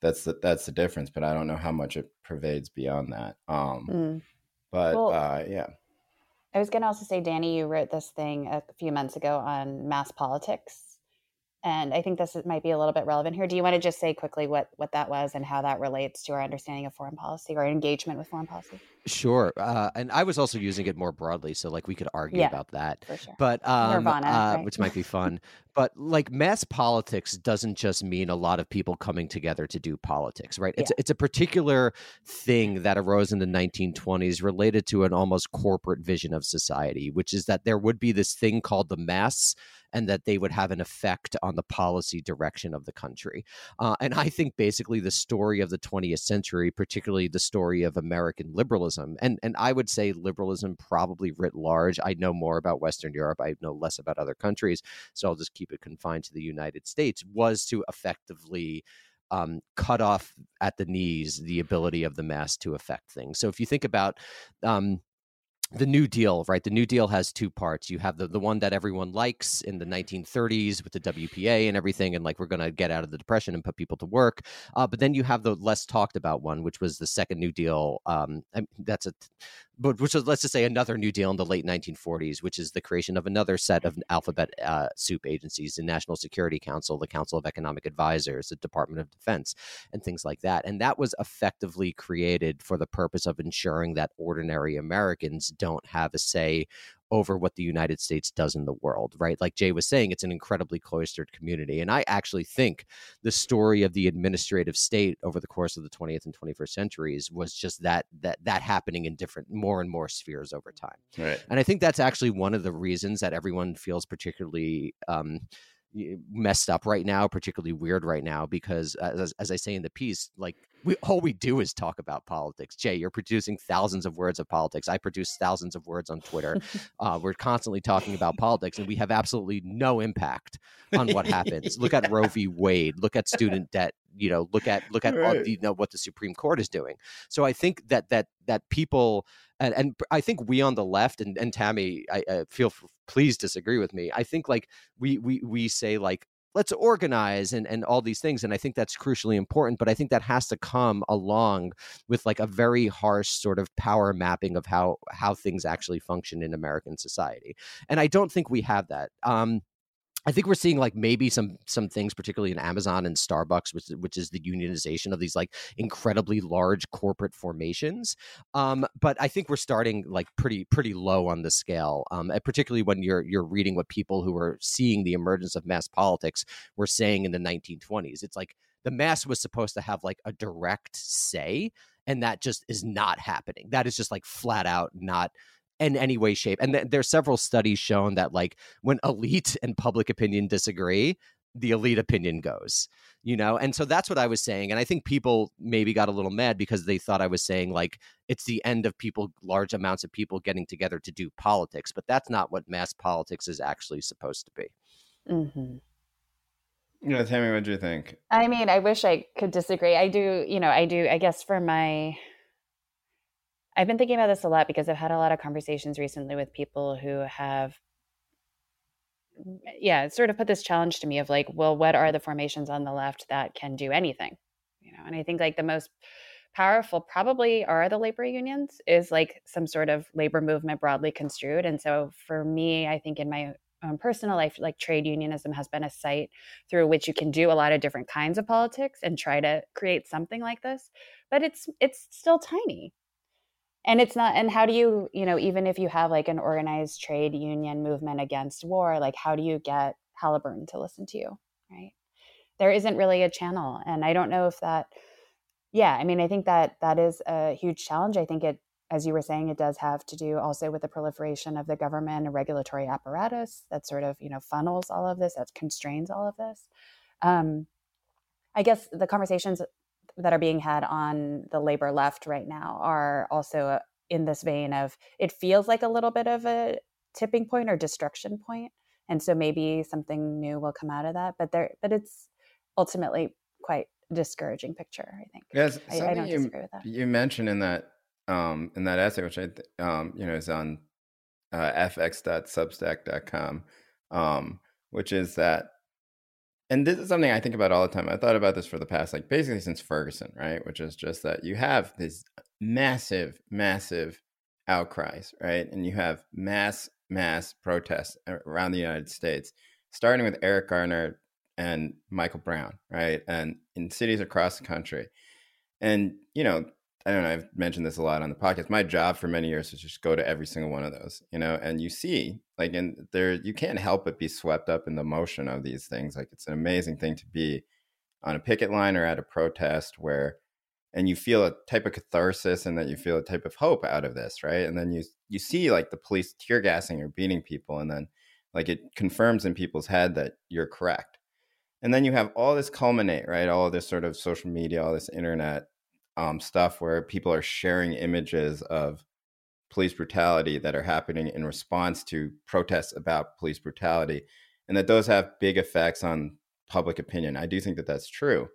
that's the that's the difference. But I don't know how much it pervades beyond that. Um, mm. But well, uh, yeah. I was going to also say, Danny, you wrote this thing a few months ago on mass politics. And I think this might be a little bit relevant here. Do you want to just say quickly what, what that was and how that relates to our understanding of foreign policy or engagement with foreign policy? Sure. Uh, and I was also using it more broadly. So, like, we could argue yeah, about that. Sure. But, um, Nirvana, uh, right? which might be fun. but, like, mass politics doesn't just mean a lot of people coming together to do politics, right? It's, yeah. it's a particular thing that arose in the 1920s related to an almost corporate vision of society, which is that there would be this thing called the mass and that they would have an effect on the policy direction of the country. Uh, and I think basically the story of the 20th century, particularly the story of American liberalism, and, and I would say liberalism probably writ large. I know more about Western Europe, I know less about other countries, so I'll just keep it confined to the United States, was to effectively. Um, cut off at the knees the ability of the mass to affect things. So if you think about um, the New Deal, right? The New Deal has two parts. You have the, the one that everyone likes in the 1930s with the WPA and everything, and like we're going to get out of the depression and put people to work. Uh, but then you have the less talked about one, which was the second New Deal. Um, that's a but which was let's just say another New Deal in the late 1940s, which is the creation of another set of alphabet uh, soup agencies: the National Security Council, the Council of Economic Advisors, the Department of Defense, and things like that. And that was effectively created for the purpose of ensuring that ordinary Americans don't have a say over what the United States does in the world, right? Like Jay was saying, it's an incredibly cloistered community. And I actually think the story of the administrative state over the course of the 20th and 21st centuries was just that that that happening in different more and more spheres over time. Right. And I think that's actually one of the reasons that everyone feels particularly um, messed up right now, particularly weird right now, because as, as I say in the piece, like we all we do is talk about politics. Jay, you're producing thousands of words of politics. I produce thousands of words on Twitter. uh, we're constantly talking about politics, and we have absolutely no impact on what happens. Look at Roe v. Wade. Look at student debt. You know, look at look at right. all, you know what the Supreme Court is doing. So I think that that that people and, and I think we on the left and, and Tammy, I, I feel f- please disagree with me. I think like we we we say like let's organize and, and all these things and i think that's crucially important but i think that has to come along with like a very harsh sort of power mapping of how how things actually function in american society and i don't think we have that um I think we're seeing like maybe some some things, particularly in Amazon and Starbucks, which which is the unionization of these like incredibly large corporate formations. Um, but I think we're starting like pretty pretty low on the scale, um, particularly when you're you're reading what people who are seeing the emergence of mass politics were saying in the 1920s. It's like the mass was supposed to have like a direct say, and that just is not happening. That is just like flat out not in any way shape and th- there's several studies shown that like when elite and public opinion disagree the elite opinion goes you know and so that's what i was saying and i think people maybe got a little mad because they thought i was saying like it's the end of people large amounts of people getting together to do politics but that's not what mass politics is actually supposed to be mm-hmm. Yeah, Tammy, what do you think? I mean, I wish I could disagree. I do, you know, I do, I guess for my I've been thinking about this a lot because I've had a lot of conversations recently with people who have eh, yeah, sort of put this challenge to me of like, well, what are the formations on the left that can do anything? You know, and I think like the most powerful probably are the labor unions is like some sort of labor movement broadly construed. And so for me, I think in my own personal life, like trade unionism has been a site through which you can do a lot of different kinds of politics and try to create something like this. But it's it's still tiny and it's not and how do you you know even if you have like an organized trade union movement against war like how do you get halliburton to listen to you right? There isn't really a channel and i don't know if that yeah i mean i think that that is a huge challenge. I think it as you were saying it does have to do also with the proliferation of the government and regulatory apparatus that sort of you know funnels all of this that constrains all of this. Um, i guess the conversations that are being had on the labor left right now are also uh, in this vein of it feels like a little bit of a tipping point or destruction point and so maybe something new will come out of that but there but it's ultimately quite discouraging picture. I think. Yes, I, I don't you, disagree with that. You mentioned in that um, in that essay, which I um, you know is on uh, fx.substack.com, um, which is that, and this is something I think about all the time. I thought about this for the past, like basically since Ferguson, right? Which is just that you have these massive, massive outcries, right? And you have mass, mass protests around the United States, starting with Eric Garner and Michael Brown, right? And in cities across the country. And, you know, I don't know, I've mentioned this a lot on the podcast. My job for many years was just go to every single one of those, you know, and you see, like, and there, you can't help but be swept up in the motion of these things. Like, it's an amazing thing to be on a picket line or at a protest where, and you feel a type of catharsis and that you feel a type of hope out of this, right? And then you, you see like the police tear gassing or beating people, and then like it confirms in people's head that you're correct and then you have all this culminate right all this sort of social media all this internet um, stuff where people are sharing images of police brutality that are happening in response to protests about police brutality and that those have big effects on public opinion. I do think that that's true.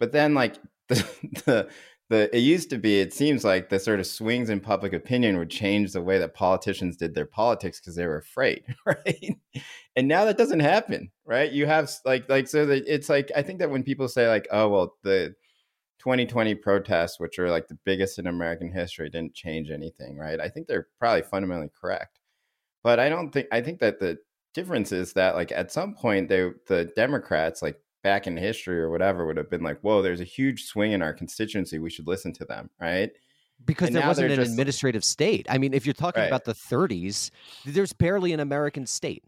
But then like the, the the it used to be it seems like the sort of swings in public opinion would change the way that politicians did their politics because they were afraid right? And now that doesn't happen right? You have like like so that it's like i think that when people say like oh well the 2020 protests which are like the biggest in american history didn't change anything right i think they're probably fundamentally correct but i don't think i think that the difference is that like at some point they the democrats like back in history or whatever would have been like, whoa, there's a huge swing in our constituency. We should listen to them, right? Because and there wasn't an just... administrative state. I mean, if you're talking right. about the 30s, there's barely an American state.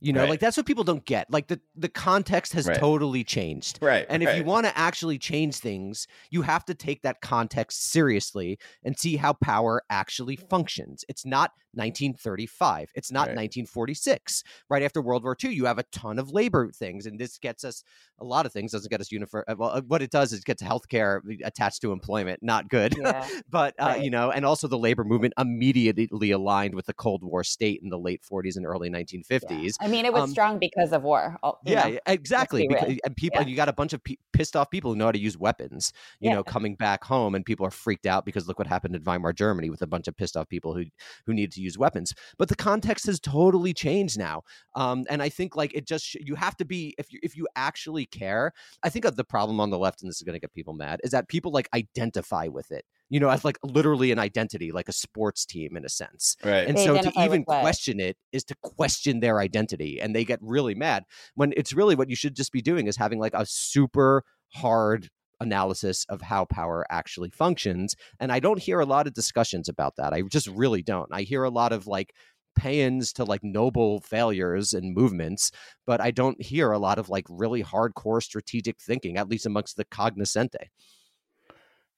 You know, right. like that's what people don't get. Like the the context has right. totally changed. Right. And if right. you want to actually change things, you have to take that context seriously and see how power actually functions. It's not 1935. It's not 1946. Right after World War II, you have a ton of labor things, and this gets us a lot of things. Doesn't get us uniform. Uh, well, uh, what it does is it gets healthcare attached to employment. Not good. Yeah. but uh, you know, and also the labor movement immediately aligned with the Cold War state in the late 40s and early 1950s. Yeah. I mean, it was um, strong because of war. Yeah, know? exactly. Be because, and people, yeah. you got a bunch of p- pissed off people who know how to use weapons. You know, coming back home, and people are freaked out because look what happened in Weimar Germany with a bunch of pissed off people who who need to use weapons. But the context has totally changed now, um, and I think like it just you have to be if you if you actually care. I think of the problem on the left, and this is going to get people mad, is that people like identify with it you know, as like literally an identity, like a sports team in a sense. Right. And they so to even question it is to question their identity. And they get really mad when it's really what you should just be doing is having like a super hard analysis of how power actually functions. And I don't hear a lot of discussions about that. I just really don't. I hear a lot of like paeans to like noble failures and movements, but I don't hear a lot of like really hardcore strategic thinking, at least amongst the cognoscente.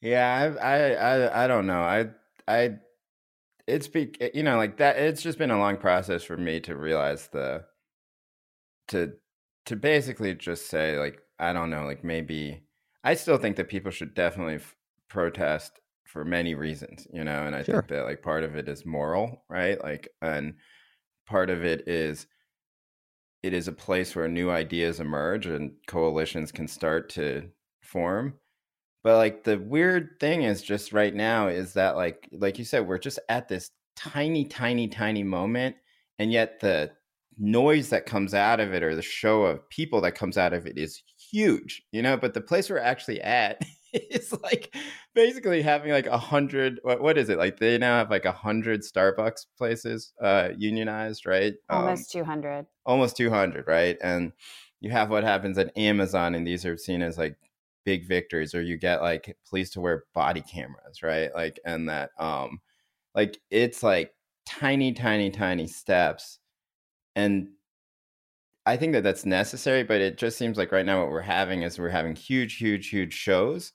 Yeah, I, I, I, don't know. I, I, it's be, eh, you know, like that. It's just been a long process for me to realize the, to, to basically just say like, I don't know, like maybe I still think that people should definitely f- protest for many reasons, you know, and I sure. think that like part of it is moral, right? Like, and part of it is it is a place where new ideas emerge and coalitions can start to form. But like the weird thing is just right now is that like like you said, we're just at this tiny, tiny, tiny moment, and yet the noise that comes out of it or the show of people that comes out of it is huge, you know. But the place we're actually at is like basically having like a hundred. What, what is it like? They now have like a hundred Starbucks places uh, unionized, right? Almost um, two hundred. Almost two hundred, right? And you have what happens at Amazon, and these are seen as like big victories, or you get like police to wear body cameras, right? Like, and that um like it's like tiny tiny tiny steps and i think that that's necessary but it just seems like right now what we're having is we're having huge huge huge shows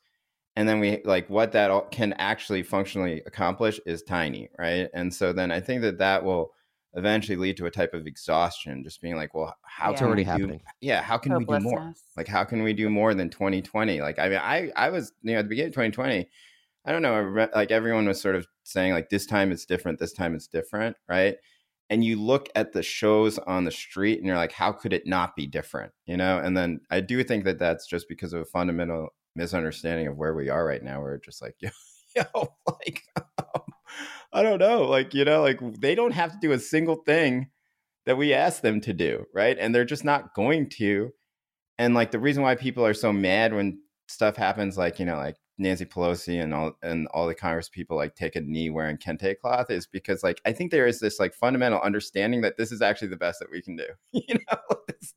and then we like what that can actually functionally accomplish is tiny right and so then i think that that will eventually lead to a type of exhaustion just being like well how it's can already we happening do, yeah how can we do more? Like how can we do more than 2020 like i mean i i was you know at the beginning of 2020 i don't know like everyone was sort of saying like this time it's different this time it's different right? And you look at the shows on the street and you're like how could it not be different? You know? And then i do think that that's just because of a fundamental misunderstanding of where we are right now we're just like yo, yo like I don't know. Like, you know, like they don't have to do a single thing that we ask them to do, right? And they're just not going to. And like the reason why people are so mad when stuff happens, like, you know, like Nancy Pelosi and all and all the Congress people like take a knee wearing kente cloth is because like I think there is this like fundamental understanding that this is actually the best that we can do. you know, this,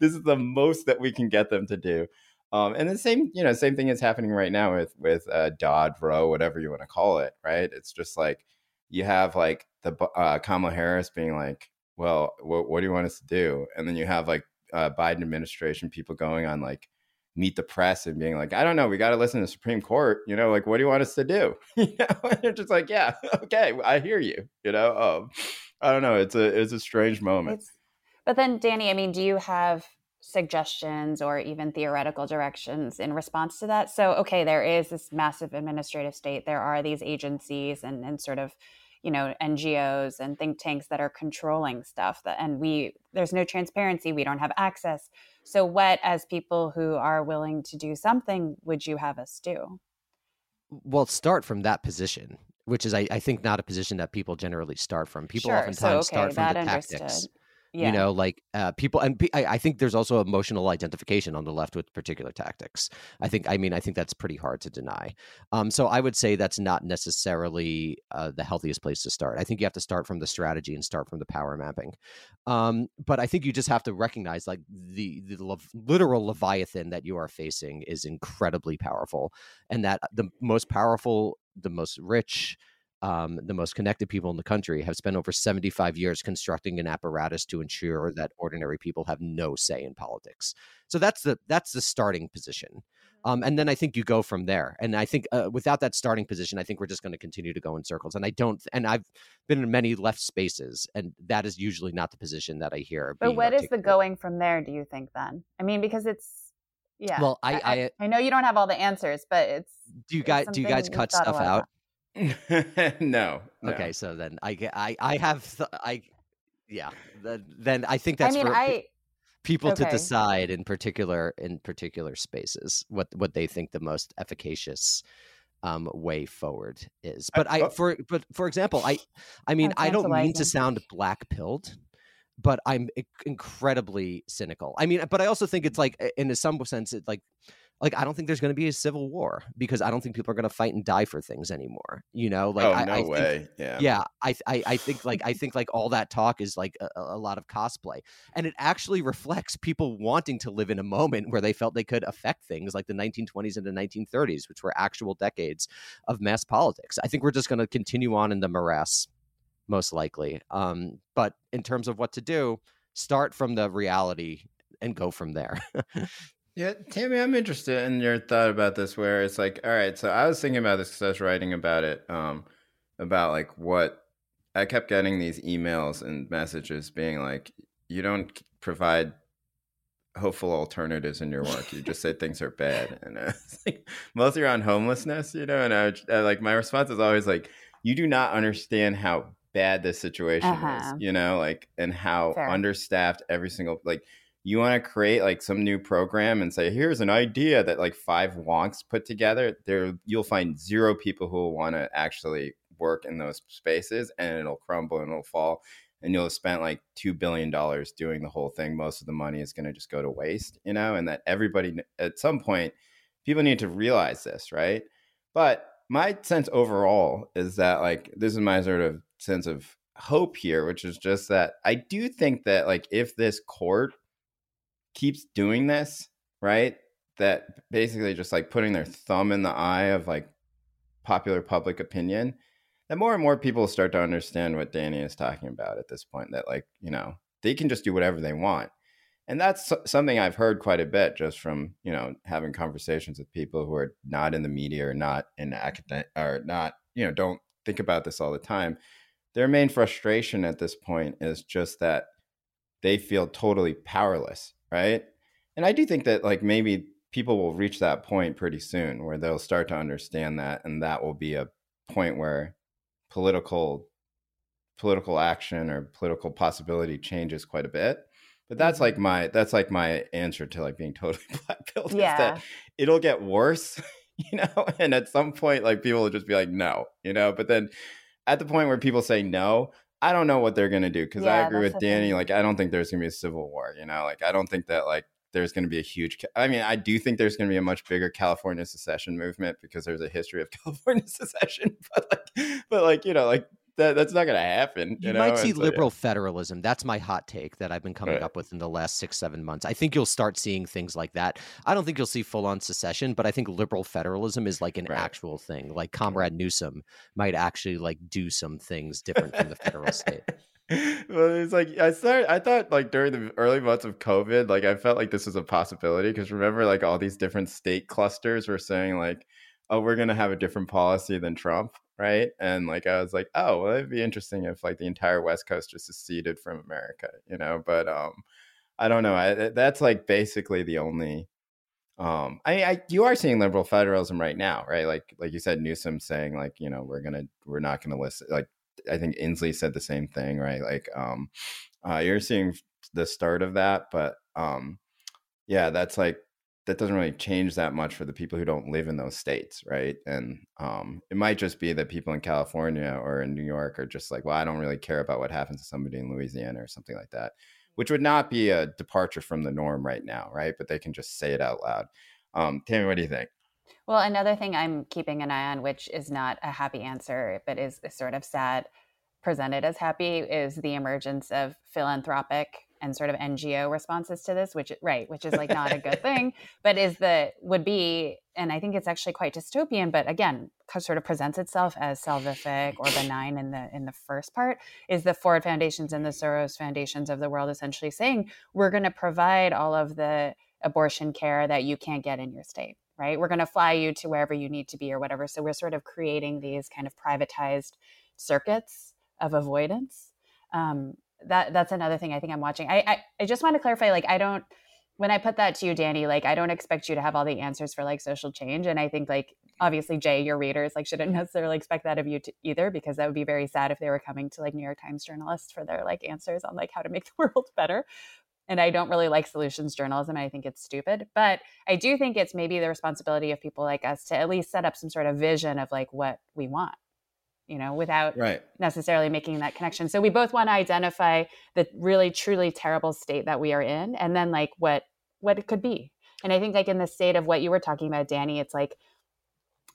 this is the most that we can get them to do. Um, and the same, you know, same thing is happening right now with with uh, Dobbs, Roe, whatever you want to call it, right? It's just like you have like the uh, Kamala Harris being like, "Well, what, what do you want us to do?" And then you have like uh, Biden administration people going on like meet the press and being like, "I don't know, we got to listen to Supreme Court." You know, like, what do you want us to do? you know, and they're just like, "Yeah, okay, I hear you." You know, um, I don't know. It's a it's a strange moment. It's, but then, Danny, I mean, do you have suggestions or even theoretical directions in response to that? So, okay, there is this massive administrative state. There are these agencies and, and sort of you know ngos and think tanks that are controlling stuff that and we there's no transparency we don't have access so what as people who are willing to do something would you have us do well start from that position which is I, I think not a position that people generally start from people sure. oftentimes so, okay, start from the understood. tactics yeah. You know, like uh, people, and I, I, think there's also emotional identification on the left with particular tactics. I think, I mean, I think that's pretty hard to deny. Um, so I would say that's not necessarily uh, the healthiest place to start. I think you have to start from the strategy and start from the power mapping. Um, but I think you just have to recognize, like the the le- literal leviathan that you are facing is incredibly powerful, and that the most powerful, the most rich um, the most connected people in the country have spent over 75 years constructing an apparatus to ensure that ordinary people have no say in politics. So that's the that's the starting position. Mm-hmm. Um, and then I think you go from there. And I think uh, without that starting position, I think we're just going to continue to go in circles. And I don't. And I've been in many left spaces, and that is usually not the position that I hear. But what is the going from there? Do you think then? I mean, because it's yeah. Well, I I, I, I know you don't have all the answers, but it's. Do you guys do you guys cut stuff out? no, no, Okay, so then I I I have th- I yeah. The, then I think that's I mean, for I people okay. to decide in particular in particular spaces what what they think the most efficacious um, way forward is. But I, I for but for example, I I mean I don't mean to sound black pilled, but I'm incredibly cynical. I mean, but I also think it's like in a some sense it like like I don't think there's going to be a civil war because I don't think people are going to fight and die for things anymore. You know, like oh, I, no I way, think, yeah, yeah. I, I I think like I think like all that talk is like a, a, lot of cosplay, and it actually reflects people wanting to live in a moment where they felt they could affect things like the 1920s and the 1930s, which were actual decades of mass politics. I think we're just going to continue on in the morass, most likely. Um, but in terms of what to do, start from the reality and go from there. Yeah, Tammy, I'm interested in your thought about this. Where it's like, all right, so I was thinking about this because I was writing about it, um, about like what I kept getting these emails and messages being like, you don't provide hopeful alternatives in your work. You just say things are bad, and uh, like mostly around homelessness, you know. And I, I, like my response is always like, you do not understand how bad this situation uh-huh. is, you know, like and how Fair. understaffed every single like you want to create like some new program and say here's an idea that like five wonks put together there you'll find zero people who will want to actually work in those spaces and it'll crumble and it'll fall and you'll have spent like $2 billion doing the whole thing. Most of the money is going to just go to waste you know and that everybody at some point people need to realize this right? But my sense overall is that like this is my sort of sense of hope here which is just that i do think that like if this court keeps doing this, right? That basically just like putting their thumb in the eye of like popular public opinion, that more and more people start to understand what Danny is talking about at this point. That like you know they can just do whatever they want, and that's something I've heard quite a bit just from you know having conversations with people who are not in the media or not in academic or not you know don't think about this all the time. Their main frustration at this point is just that they feel totally powerless, right? And I do think that like maybe people will reach that point pretty soon where they'll start to understand that and that will be a point where political political action or political possibility changes quite a bit but that's like mm-hmm. my that's like my answer to like being totally black pilled yeah. is that it'll get worse you know and at some point like people will just be like no you know but then at the point where people say no i don't know what they're going to do because yeah, i agree with danny thing. like i don't think there's going to be a civil war you know like i don't think that like there's going to be a huge i mean i do think there's going to be a much bigger california secession movement because there's a history of california secession but like but like you know like that, that's not going to happen. You, you know? might see liberal yeah. federalism. That's my hot take that I've been coming right. up with in the last six, seven months. I think you'll start seeing things like that. I don't think you'll see full on secession, but I think liberal federalism is like an right. actual thing. Like Comrade Newsom might actually like do some things different from the federal state. well, it's like I started. I thought like during the early months of COVID, like I felt like this was a possibility because remember, like all these different state clusters were saying like, "Oh, we're gonna have a different policy than Trump," right? And like I was like, "Oh, well, it'd be interesting if like the entire West Coast just seceded from America," you know. But um, I don't know. I, that's like basically the only. Um, I, I you are seeing liberal federalism right now, right? Like like you said, Newsom saying like you know we're gonna we're not gonna listen like I think Inslee said the same thing, right? Like, um, uh, you're seeing the start of that, but um, yeah, that's like that doesn't really change that much for the people who don't live in those states, right? And um, it might just be that people in California or in New York are just like, well, I don't really care about what happens to somebody in Louisiana or something like that, which would not be a departure from the norm right now, right? But they can just say it out loud. Um, Tammy, what do you think? Well, another thing I'm keeping an eye on, which is not a happy answer, but is, sort of sad, presented as happy, is the emergence of philanthropic and sort of NGO responses to this, which right, which is like not a good thing, but is the would be, and I think it's actually quite dystopian, but again, sort of presents itself as salvific or benign in the in the first part, is the Ford Foundations and the Soros Foundations of the world essentially saying we're going to provide all of the abortion care that you can't get in your state right? We're going to fly you to wherever you need to be or whatever. So we're sort of creating these kind of privatized circuits of avoidance. Um, that that's another thing I think I'm watching. I, I I just want to clarify, like I don't when I put that to you, Danny, like I don't expect you to have all the answers for like social change. And I think like obviously Jay, your readers like shouldn't mm-hmm. necessarily expect that of you to, either, because that would be very sad if they were coming to like New York Times journalists for their like answers on like how to make the world better and I don't really like solutions journalism. I think it's stupid, but I do think it's maybe the responsibility of people like us to at least set up some sort of vision of like what we want, you know, without right. necessarily making that connection. So we both want to identify the really truly terrible state that we are in, and then like what what it could be. And I think like in the state of what you were talking about, Danny, it's like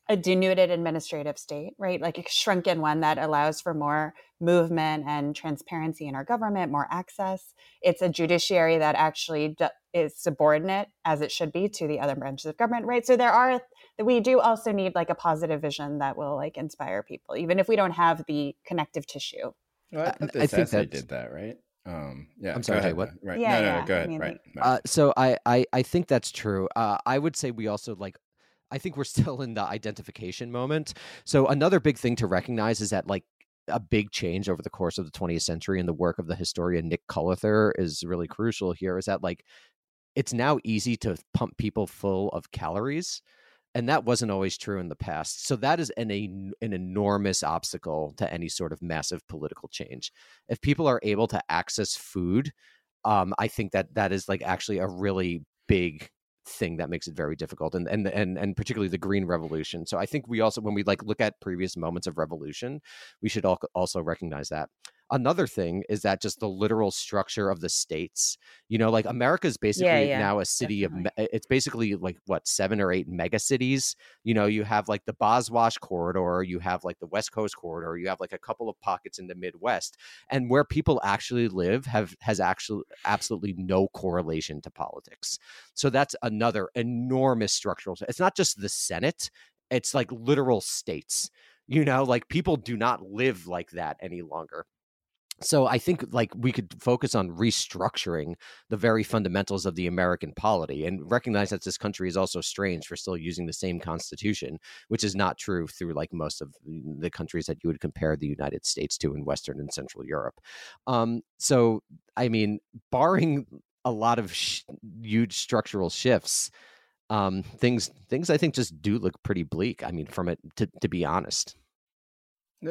a denuded administrative state, right? Like a shrunken one that allows for more movement and transparency in our government, more access. It's a judiciary that actually is subordinate, as it should be, to the other branches of government, right? So there are we do also need like a positive vision that will like inspire people, even if we don't have the connective tissue. Well, I, I think that did that, right? Um, yeah, I'm sorry. Ahead, what? Right? Yeah, no, no, yeah. no, go ahead. I mean, right. Uh, so I, I, I think that's true. Uh, I would say we also like I think we're still in the identification moment. So another big thing to recognize is that like a big change over the course of the 20th century and the work of the historian Nick Cullather is really crucial here is that like it's now easy to pump people full of calories and that wasn't always true in the past so that is an, a, an enormous obstacle to any sort of massive political change. If people are able to access food um, i think that that is like actually a really big thing that makes it very difficult and and and and particularly the green revolution so i think we also when we like look at previous moments of revolution we should also recognize that Another thing is that just the literal structure of the states. You know, like America is basically yeah, yeah, now a city definitely. of it's basically like what seven or eight mega cities. You know, you have like the Boswash corridor, you have like the West Coast corridor, you have like a couple of pockets in the Midwest, and where people actually live have has actually absolutely no correlation to politics. So that's another enormous structural. It's not just the Senate; it's like literal states You know, like people do not live like that any longer so I think like we could focus on restructuring the very fundamentals of the American polity and recognize that this country is also strange for still using the same constitution, which is not true through like most of the countries that you would compare the United States to in Western and Central Europe. Um, so I mean, barring a lot of sh- huge structural shifts, um, things things I think just do look pretty bleak. I mean, from it to to be honest.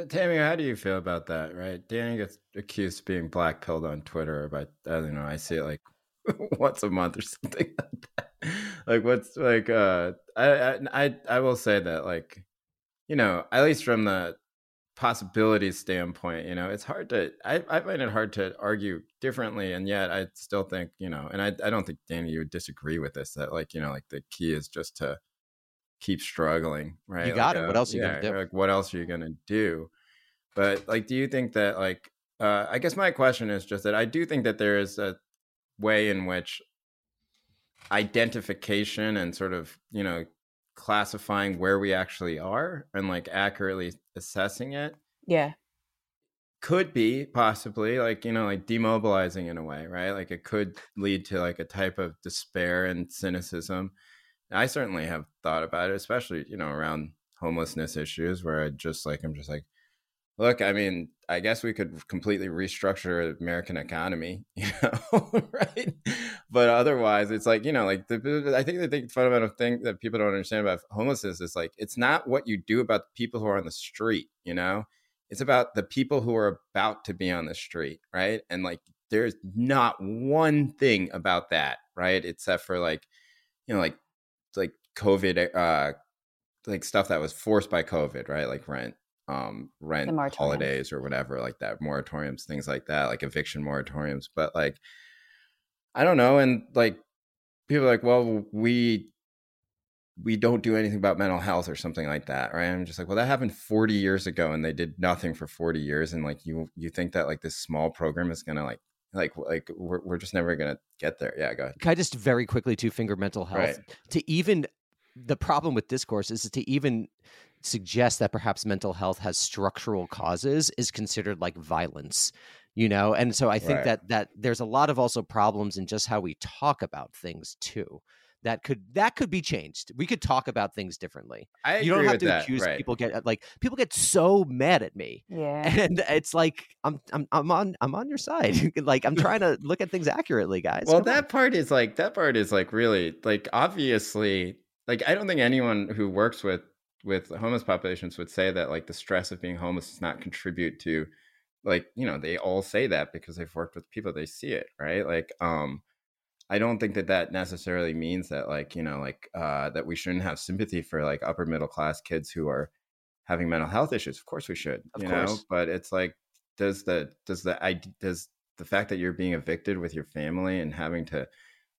Tammy, how do you feel about that? Right, Danny gets accused of being black pilled on Twitter, but I don't know. I see it like once a month or something like. Like what's like? uh I I I will say that like, you know, at least from the possibility standpoint, you know, it's hard to. I I find it hard to argue differently, and yet I still think you know, and I I don't think Danny you would disagree with this that like you know like the key is just to keep struggling, right? You got like, it. what else are you yeah, gonna do? Like, what else are you gonna do? But like, do you think that like? Uh, I guess my question is just that I do think that there is a way in which identification and sort of you know classifying where we actually are and like accurately assessing it yeah could be possibly like you know like demobilizing in a way right like it could lead to like a type of despair and cynicism I certainly have thought about it, especially you know around homelessness issues, where I just like I'm just like, look, I mean, I guess we could completely restructure American economy, you know, right? But otherwise, it's like you know, like the I think the fundamental thing that people don't understand about homelessness is like it's not what you do about the people who are on the street, you know, it's about the people who are about to be on the street, right? And like, there's not one thing about that, right? Except for like, you know, like like COVID, uh, like stuff that was forced by COVID, right? Like rent, um, rent holidays or whatever, like that, moratoriums, things like that, like eviction moratoriums. But like, I don't know, and like people are like, well, we we don't do anything about mental health or something like that, right? I'm just like, well, that happened 40 years ago, and they did nothing for 40 years, and like you you think that like this small program is gonna like like like we're, we're just never gonna get there yeah go ahead can i just very quickly to finger mental health right. to even the problem with discourse is to even suggest that perhaps mental health has structural causes is considered like violence you know and so i think right. that that there's a lot of also problems in just how we talk about things too that could that could be changed. We could talk about things differently. I you don't have to that, accuse right. people get like people get so mad at me. Yeah. And it's like I'm I'm I'm on I'm on your side. like I'm trying to look at things accurately, guys. Well, Come that on. part is like that part is like really like obviously like I don't think anyone who works with with homeless populations would say that like the stress of being homeless does not contribute to like you know they all say that because they've worked with people they see it right like um I don't think that that necessarily means that like you know like uh, that we shouldn't have sympathy for like upper middle class kids who are having mental health issues. Of course we should, of you course. know. But it's like does the does the I does the fact that you're being evicted with your family and having to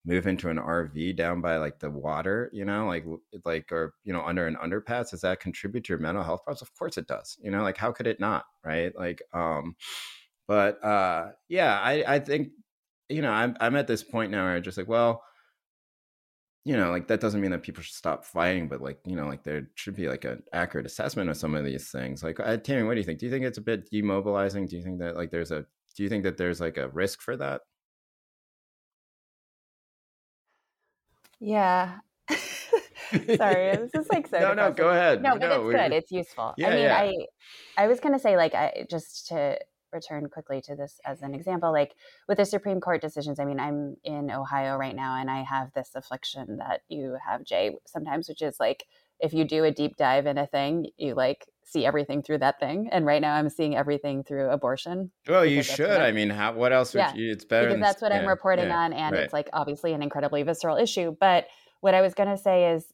move into an RV down by like the water, you know, like like or you know under an underpass, does that contribute to your mental health problems? Of course it does. You know, like how could it not, right? Like um but uh yeah, I I think you know, I'm I'm at this point now where I'm just like, well, you know, like that doesn't mean that people should stop fighting, but like, you know, like there should be like an accurate assessment of some of these things. Like, uh, Tammy, what do you think? Do you think it's a bit demobilizing? Do you think that like there's a do you think that there's like a risk for that? Yeah. Sorry, this is like so. no, depressing. no, go ahead. No, but no, it's good. It's useful. Yeah, I mean, yeah. I I was gonna say like I just to return quickly to this as an example like with the supreme court decisions i mean i'm in ohio right now and i have this affliction that you have jay sometimes which is like if you do a deep dive in a thing you like see everything through that thing and right now i'm seeing everything through abortion Well, you should. I mean, how? What else? Would Yeah, you, it's better. because than- that's what i'm reporting yeah, on and right. it's like obviously an incredibly visceral issue but what i was going to say is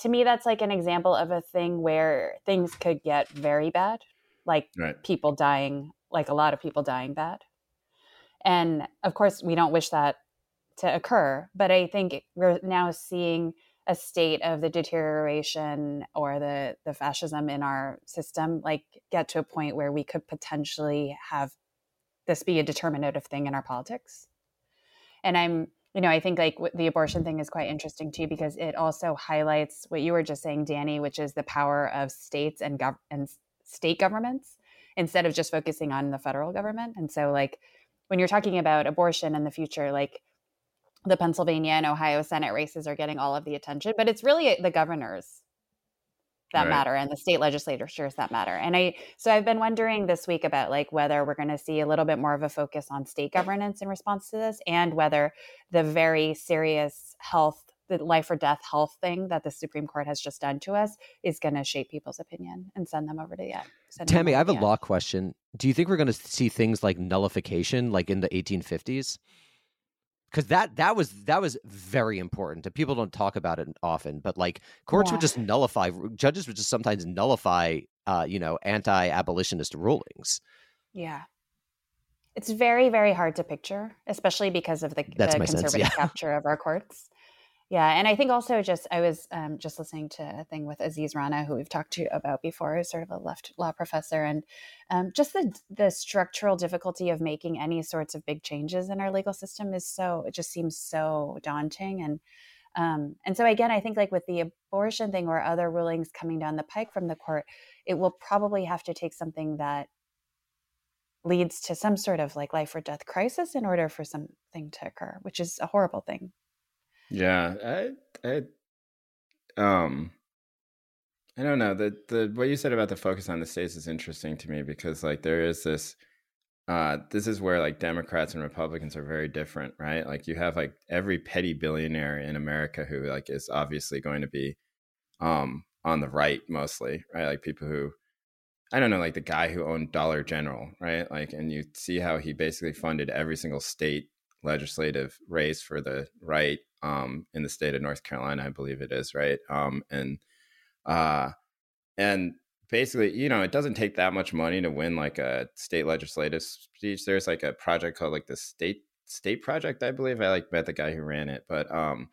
to me that's like an example of a thing where things could get very bad like right. people dying like a lot of people dying bad and of course we don't wish that to occur but i think we're now seeing a state of the deterioration or the the fascism in our system like get to a point where we could potentially have this be a determinative thing in our politics. And i'm you know i think like the abortion thing is quite interesting too because it also highlights what you were just saying danny which is the power of states and gov- and state governments instead of just focusing on the federal government. And so, like, when you're talking about abortion in the future, like the Pennsylvania and Ohio Senate races are getting all of the attention, but it's really the governors that right. matter and the state legislatures that matter. And I so I've been wondering this week about like whether we're going to see a little bit more of a focus on state governance in response to this and whether the very serious health the life or death health thing that the Supreme Court has just done to us is going to shape people's opinion and send them over to the end. Tammy, I have a law question. Do you think we're going to see things like nullification like in the 1850s? because that that was that was very important. People don't talk about it often, but like courts yeah. would just nullify judges would just sometimes nullify uh, you know anti-abolitionist rulings. Yeah, it's very very hard to picture, especially because of the, the conservative sense, yeah. capture of our courts. Yeah, and I think also just I was um, just listening to a thing with Aziz Rana, who we've talked to about before, who's sort of a left law professor, and um, just the the structural difficulty of making any sorts of big changes in our legal system is so it just seems so daunting, and um, and so again, I think like with the abortion thing or other rulings coming down the pike from the court, it will probably have to take something that leads to some sort of like life or death crisis in order for something to occur, which is a horrible thing. Yeah, I, I, um, I don't know. The the what you said about the focus on the states is interesting to me because like there is this uh this is where like Democrats and Republicans are very different, right? Like you have like every petty billionaire in America who like is obviously going to be um on the right mostly, right? Like people who I don't know, like the guy who owned Dollar General, right? Like and you see how he basically funded every single state legislative race for the right um, in the state of North Carolina, I believe it is, right? Um, and uh, and basically, you know, it doesn't take that much money to win like a state legislative speech. There's like a project called like the state state project, I believe. I like met the guy who ran it, but um,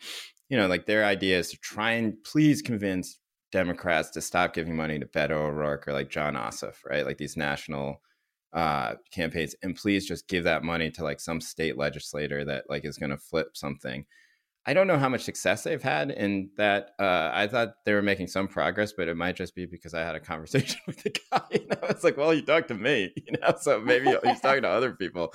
you know, like their idea is to try and please convince Democrats to stop giving money to Beto O'Rourke or like Jon Ossoff, right? Like these national uh campaigns and please just give that money to like some state legislator that like is going to flip something I don't know how much success they've had in that. Uh, I thought they were making some progress, but it might just be because I had a conversation with the guy. And I was like, well, you talked to me, you know, so maybe he's talking to other people.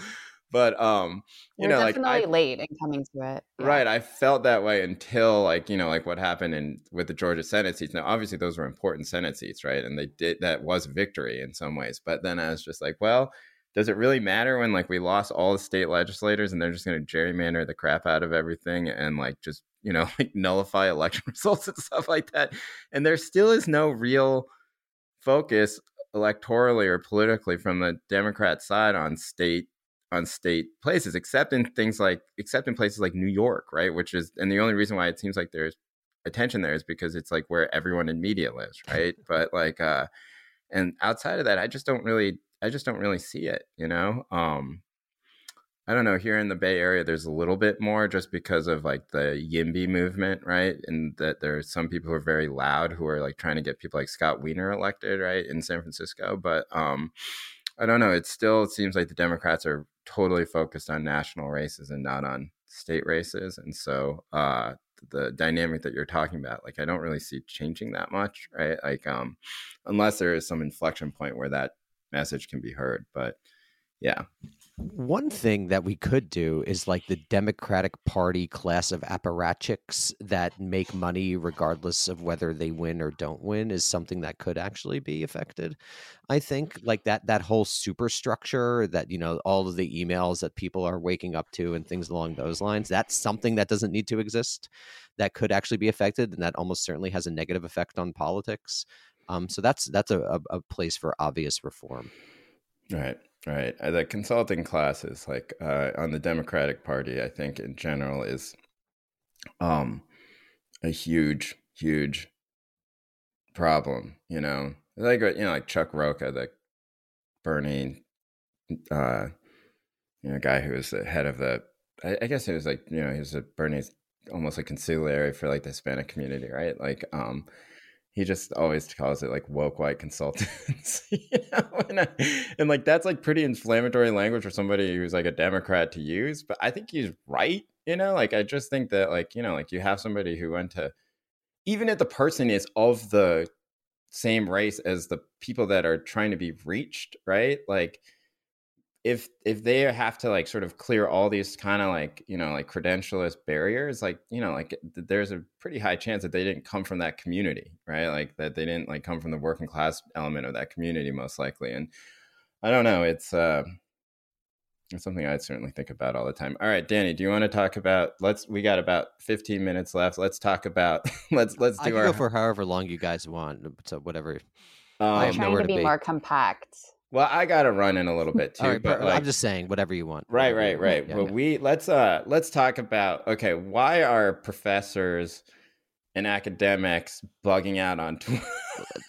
But um, you We're know, definitely like I, late in coming to it. Yeah. Right. I felt that way until like, you know, like what happened in with the Georgia Senate seats. Now, obviously those were important Senate seats, right? And they did that was victory in some ways. But then I was just like, well, does it really matter when like we lost all the state legislators and they're just going to gerrymander the crap out of everything and like just you know like nullify election results and stuff like that? And there still is no real focus electorally or politically from the democrat side on state on state places except in things like except in places like new york right? Which is and the only reason why it seems like there's attention there is because it's like where everyone in media lives right? But like uh and outside of that i just don't really I just don't really see it, you know? Um, I don't know. Here in the Bay Area, there's a little bit more just because of like the YIMBY movement, right? And that there are some people who are very loud who are like trying to get people like Scott Wiener elected, right, in San Francisco. But um, I don't know. It still seems like the Democrats are totally focused on national races and not on state races. And so uh, the dynamic that you're talking about, like I don't really see changing that much, right? Like um, unless there is some inflection point where that message can be heard. But yeah. One thing that we could do is like the Democratic Party class of apparatchiks that make money regardless of whether they win or don't win is something that could actually be affected. I think like that that whole superstructure that you know all of the emails that people are waking up to and things along those lines. That's something that doesn't need to exist. That could actually be affected, and that almost certainly has a negative effect on politics. Um, so that's that's a, a, a place for obvious reform. Right, right. Uh, the consulting classes, like uh, on the Democratic Party, I think in general is um, a huge, huge problem. You know, like uh, you know, like Chuck Rocha, the Bernie, uh, you know, guy who was the head of the. I, I guess it was like you know he was a Bernie's almost like consigliere for like the Hispanic community, right? Like, um, he just always calls it like woke white consultants you know and, I, and, like that's like pretty inflammatory language for somebody who's like a democrat to use but i think he's right you know like i just think that like you know like you have somebody who went to even if the person is of the same race as the people that are trying to be reached, right? Like if if they have to like sort of clear all these kind of like you know like credentialist barriers like you know like there's a pretty high chance that they didn't come from that community right like that they didn't like come from the working class element of that community most likely and i don't know it's uh it's something i'd certainly think about all the time all right danny do you want to talk about let's we got about 15 minutes left let's talk about let's let's do I can our go for however long you guys want so whatever I'm I have um, trying nowhere to to be be. more compact. Well i gotta run in a little bit too right, but but like, i'm just saying whatever you want Right, right, right. Yeah, well, yeah. we let's uh let's talk about okay, why are professors and academics bugging out on Twitter?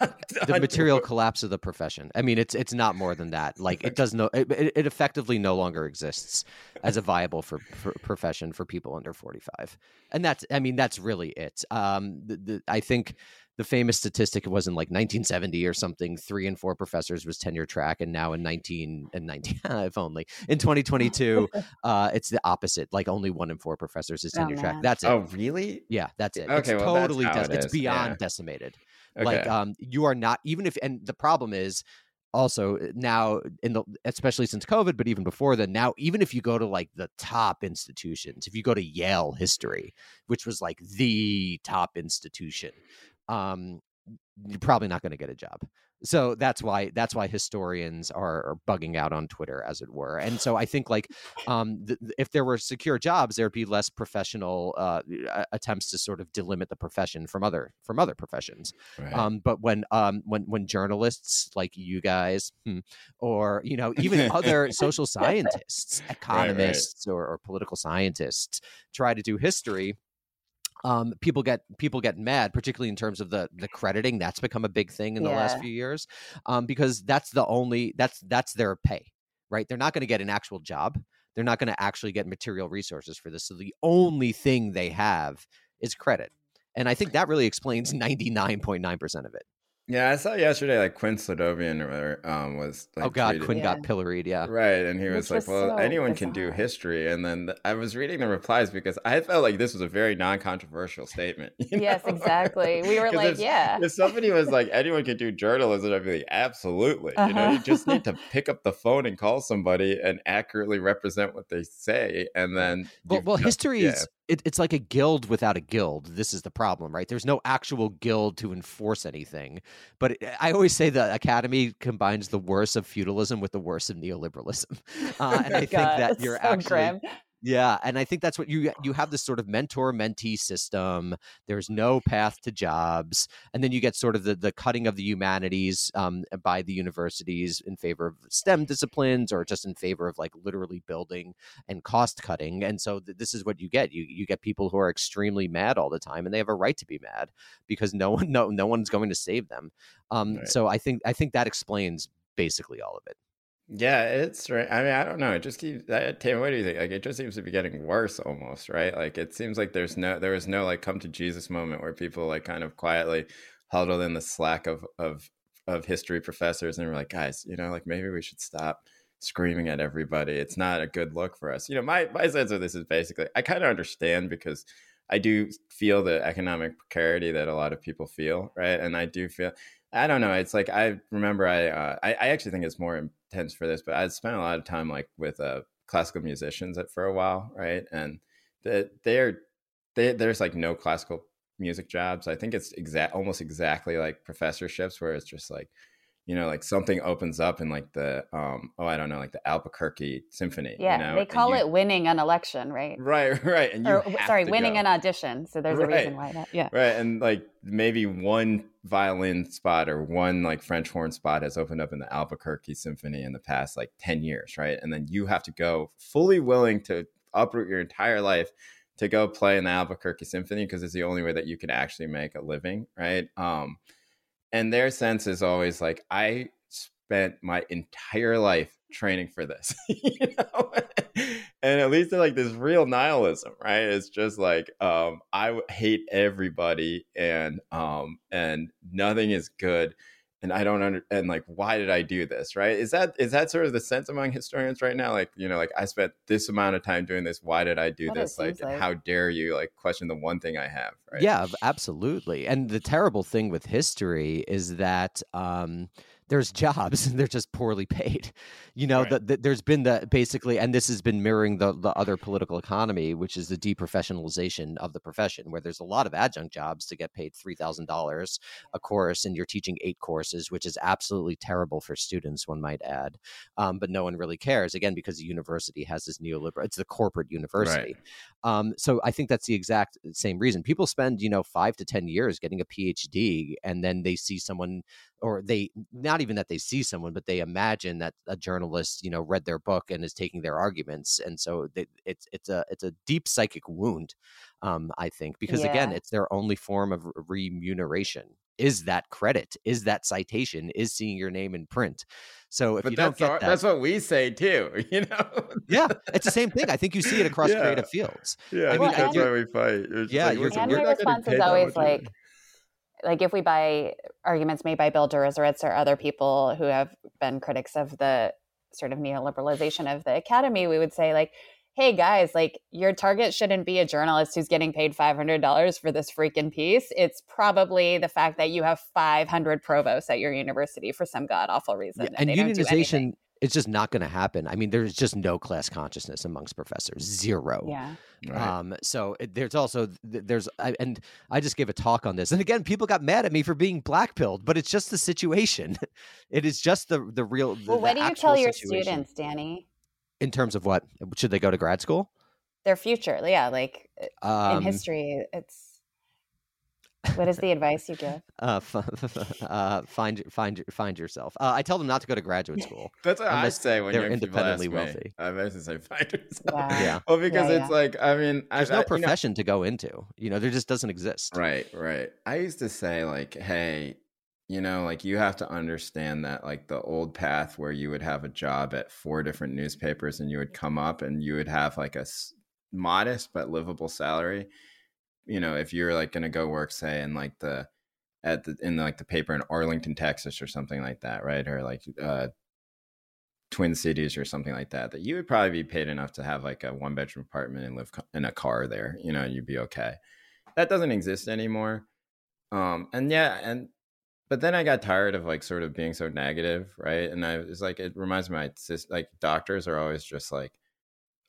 the material collapse of the profession. I mean, it's it's not more than that. Like it does no, it, it effectively no longer exists as a viable for, for profession for people under forty five, and that's I mean that's really it. Um, the, the, I think the famous statistic was in like 1970 or something. Three and four professors was tenure track, and now in 19 and 19, if only in 2022, uh, it's the opposite. Like only one in four professors is Oh, tenure track. That's it. Oh, really? Yeah, that's it. Okay, it's well, totally how dec- it it's beyond yeah. decimated Okay. like um you are not even if and the problem is also uh, now in the especially since covid but even before then now even if you go to like the top institutions if you go to yale history which was like the top institution um you're probably not going to get a job. So that's why that's why historians are, are bugging out on twitter as it were. And so i think like um th- if there were secure jobs there'd be less professional uh attempts to sort of delimit the profession from other from other professions. Right. um, but when um, when when journalists like you guys, hmm, or you know even other social scientists, economists, Or, or political scientists try to do history, um, people get people get mad, particularly in terms of the the crediting. That's become a big thing in the last few years, um, because that's the only that's that's their pay, right? They're not going to get an actual job. They're not going to actually get material resources for this. So the only thing they have is credit. And I think that really explains 99.9% of it. Yeah, I saw yesterday like Quinn Slobodian or um was like oh God, tweeted- Quinn got pilloried. Yeah. Right, and he was Which like, was "Well, so anyone can do history." And then th- I was reading the replies because I felt like this was a very non-controversial statement. Yes, know? exactly. We were like, if- yeah. If somebody was like, "Anyone can do journalism," I'd be like, "Absolutely." You know, you Uh-huh. just need to pick up the phone and call somebody and accurately represent what they say, and then. Well, well history yeah. is it, it's like a guild without a guild. This is the problem, right? There's no actual guild to enforce anything. But it, I always say the academy combines the worst of feudalism with the worst of neoliberalism, uh, and I think that you're so actually grim. Yeah, and I think that's what you you have this sort of mentor mentee system. There's no path to jobs, and then you get sort of the the cutting of the humanities um, by the universities in favor of STEM disciplines, or just in favor of like literally building and cost cutting. And so th- this is what you get. You you get people who are extremely mad all the time, and they have a right to be mad because no one no no one's going to save them. Um, Right. So I think I think that explains basically all of it. Yeah, it's right. I mean, I don't know. It just keeps. Tam, what do you think? Like, it just seems to be getting worse, almost, right? Like, it seems like there's no, there was no like come to Jesus moment where people like kind of quietly huddled in the slack of of of history professors and were like, guys, you know, like maybe we should stop screaming at everybody. It's not a good look for us. You know, my my sense of this is basically, I kind of understand because I do feel the economic precarity that a lot of people feel, right? And I do feel I don't know. It's like I remember I, uh, I I actually think it's more intense for this, but I spent a lot of time like with uh, classical musicians for a while, right? And the, they're they, there's like no classical music jobs. I think it's exact almost exactly like professorships where it's just like you know like something opens up in like the um oh I don't know like the Albuquerque Symphony. Yeah, you know? they call you- it winning an election, right? right, right, and you Or sorry, winning go. an audition. So there's a reason why that. Yeah. Right. And like maybe one violin spot or one like French horn spot has opened up in the Albuquerque Symphony in the past like 10 years. Right. And then you have to go fully willing to uproot your entire life to go play in the Albuquerque Symphony because it's the only way that you can actually make a living. Right. Um, and their sense is always like, I spent my entire life training for this, you know? and at least like this real nihilism, right? It's just like, um, I hate everybody and, um, and nothing is good. And I don't under and like why did I do this? Right? Is that is that sort of the sense among historians right now? Like, you know, like I spent this amount of time doing this. Why did I do What this? Like, like. how dare you like question the one thing I have? Right? Yeah, absolutely. And the terrible thing with history is that um, there's jobs and they're just poorly paid. You know, Right. that the, there's been the basically, and this has been mirroring the the other political economy, which is the deprofessionalization of the profession, where there's a lot of adjunct jobs to get paid three thousand dollars a course, and you're teaching eight courses, which is absolutely terrible for students, one might add. Um, but no one really cares again because the university has this neoliberal. It's the corporate university. Um, so I think that's the exact same reason. People spend, you know, five to 10 years getting a PhD and then they see someone, or they, not even that they see someone, but they imagine that a journalist, you know, read their book and is taking their arguments. And so they, it's, it's a, it's a deep psychic wound, um, I think, because again, it's their only form of remuneration. Is that credit? Is that citation? Is seeing your name in print? So if But you don't that's get our, that, that's what we say too, you know? yeah, it's the same thing. I think you see it across Yeah. creative fields. Yeah, I I mean, think I that's why we fight. It's Yeah, like, you're- listen, and we're my not getting response is always much either. like like if we buy arguments made by bill Deresiewicz or other people who have been critics of the sort of neoliberalization of the academy we would say like hey guys like your target shouldn't be a journalist who's getting paid $500 for this freaking piece. It's probably the fact that you have 500 provosts at your university for some god awful reason Yeah, and, and they don't do unionization is just not going to happen. I mean, there's just no class consciousness amongst professors, zero. yeah Right. Um, so it, there's also there's I, and I just gave a talk on this, and again, people got mad at me for being blackpilled, but it's just the situation. it is just the the real. The, well what the do you tell your situation. students danny in terms of what should they go to grad school? their future yeah like Um, in history it's what is the advice you give uh, f- uh, find find find yourself. Uh, I tell them not to go to graduate school. That's what I say when they're independently wealthy. I basically say find yourself. Yeah. Yeah. Well, because Yeah, it's yeah. like I mean, I, There's I- no you know- profession to go into. You know, there just doesn't exist. Right, right. I used to say like, hey, you know, like you have to understand that like the old path where you would have a job at four different newspapers and you would come up and you would have like a s- modest but livable salary. You know, if you're like going to go work say in like the at the in like the paper in Arlington, Texas or something like that, right? Or like uh Twin Cities or something like that, that you would probably be paid enough to have like a one bedroom apartment and live in a car there, you know, you'd be okay. That doesn't exist anymore. Um, and yeah, and but then I got tired of like sort of being so negative, right? And I was like, it reminds me, my sis, like doctors are always just like,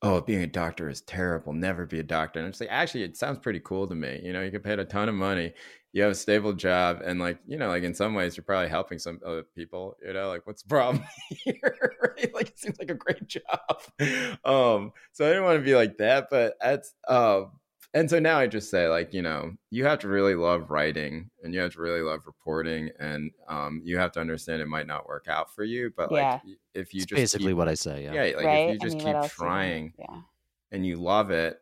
oh, being a doctor is terrible. Never be a doctor. And just like, actually, it sounds pretty cool to me. You know, you get paid a ton of money, you have a stable job, and like, you know, like in some ways, you're probably helping some other people. You know, like what's the problem here? right? Like it seems like a great job. Um, so I didn't want to be like that, but that's um and so now I just say like you know you have to really love writing and you have to really love reporting and um, you have to understand it might not work out for you, but like Yeah. y- if you It's just basically keep, what I say. Yeah. yeah, like right if you just what keep else do you want? trying yeah and you love it,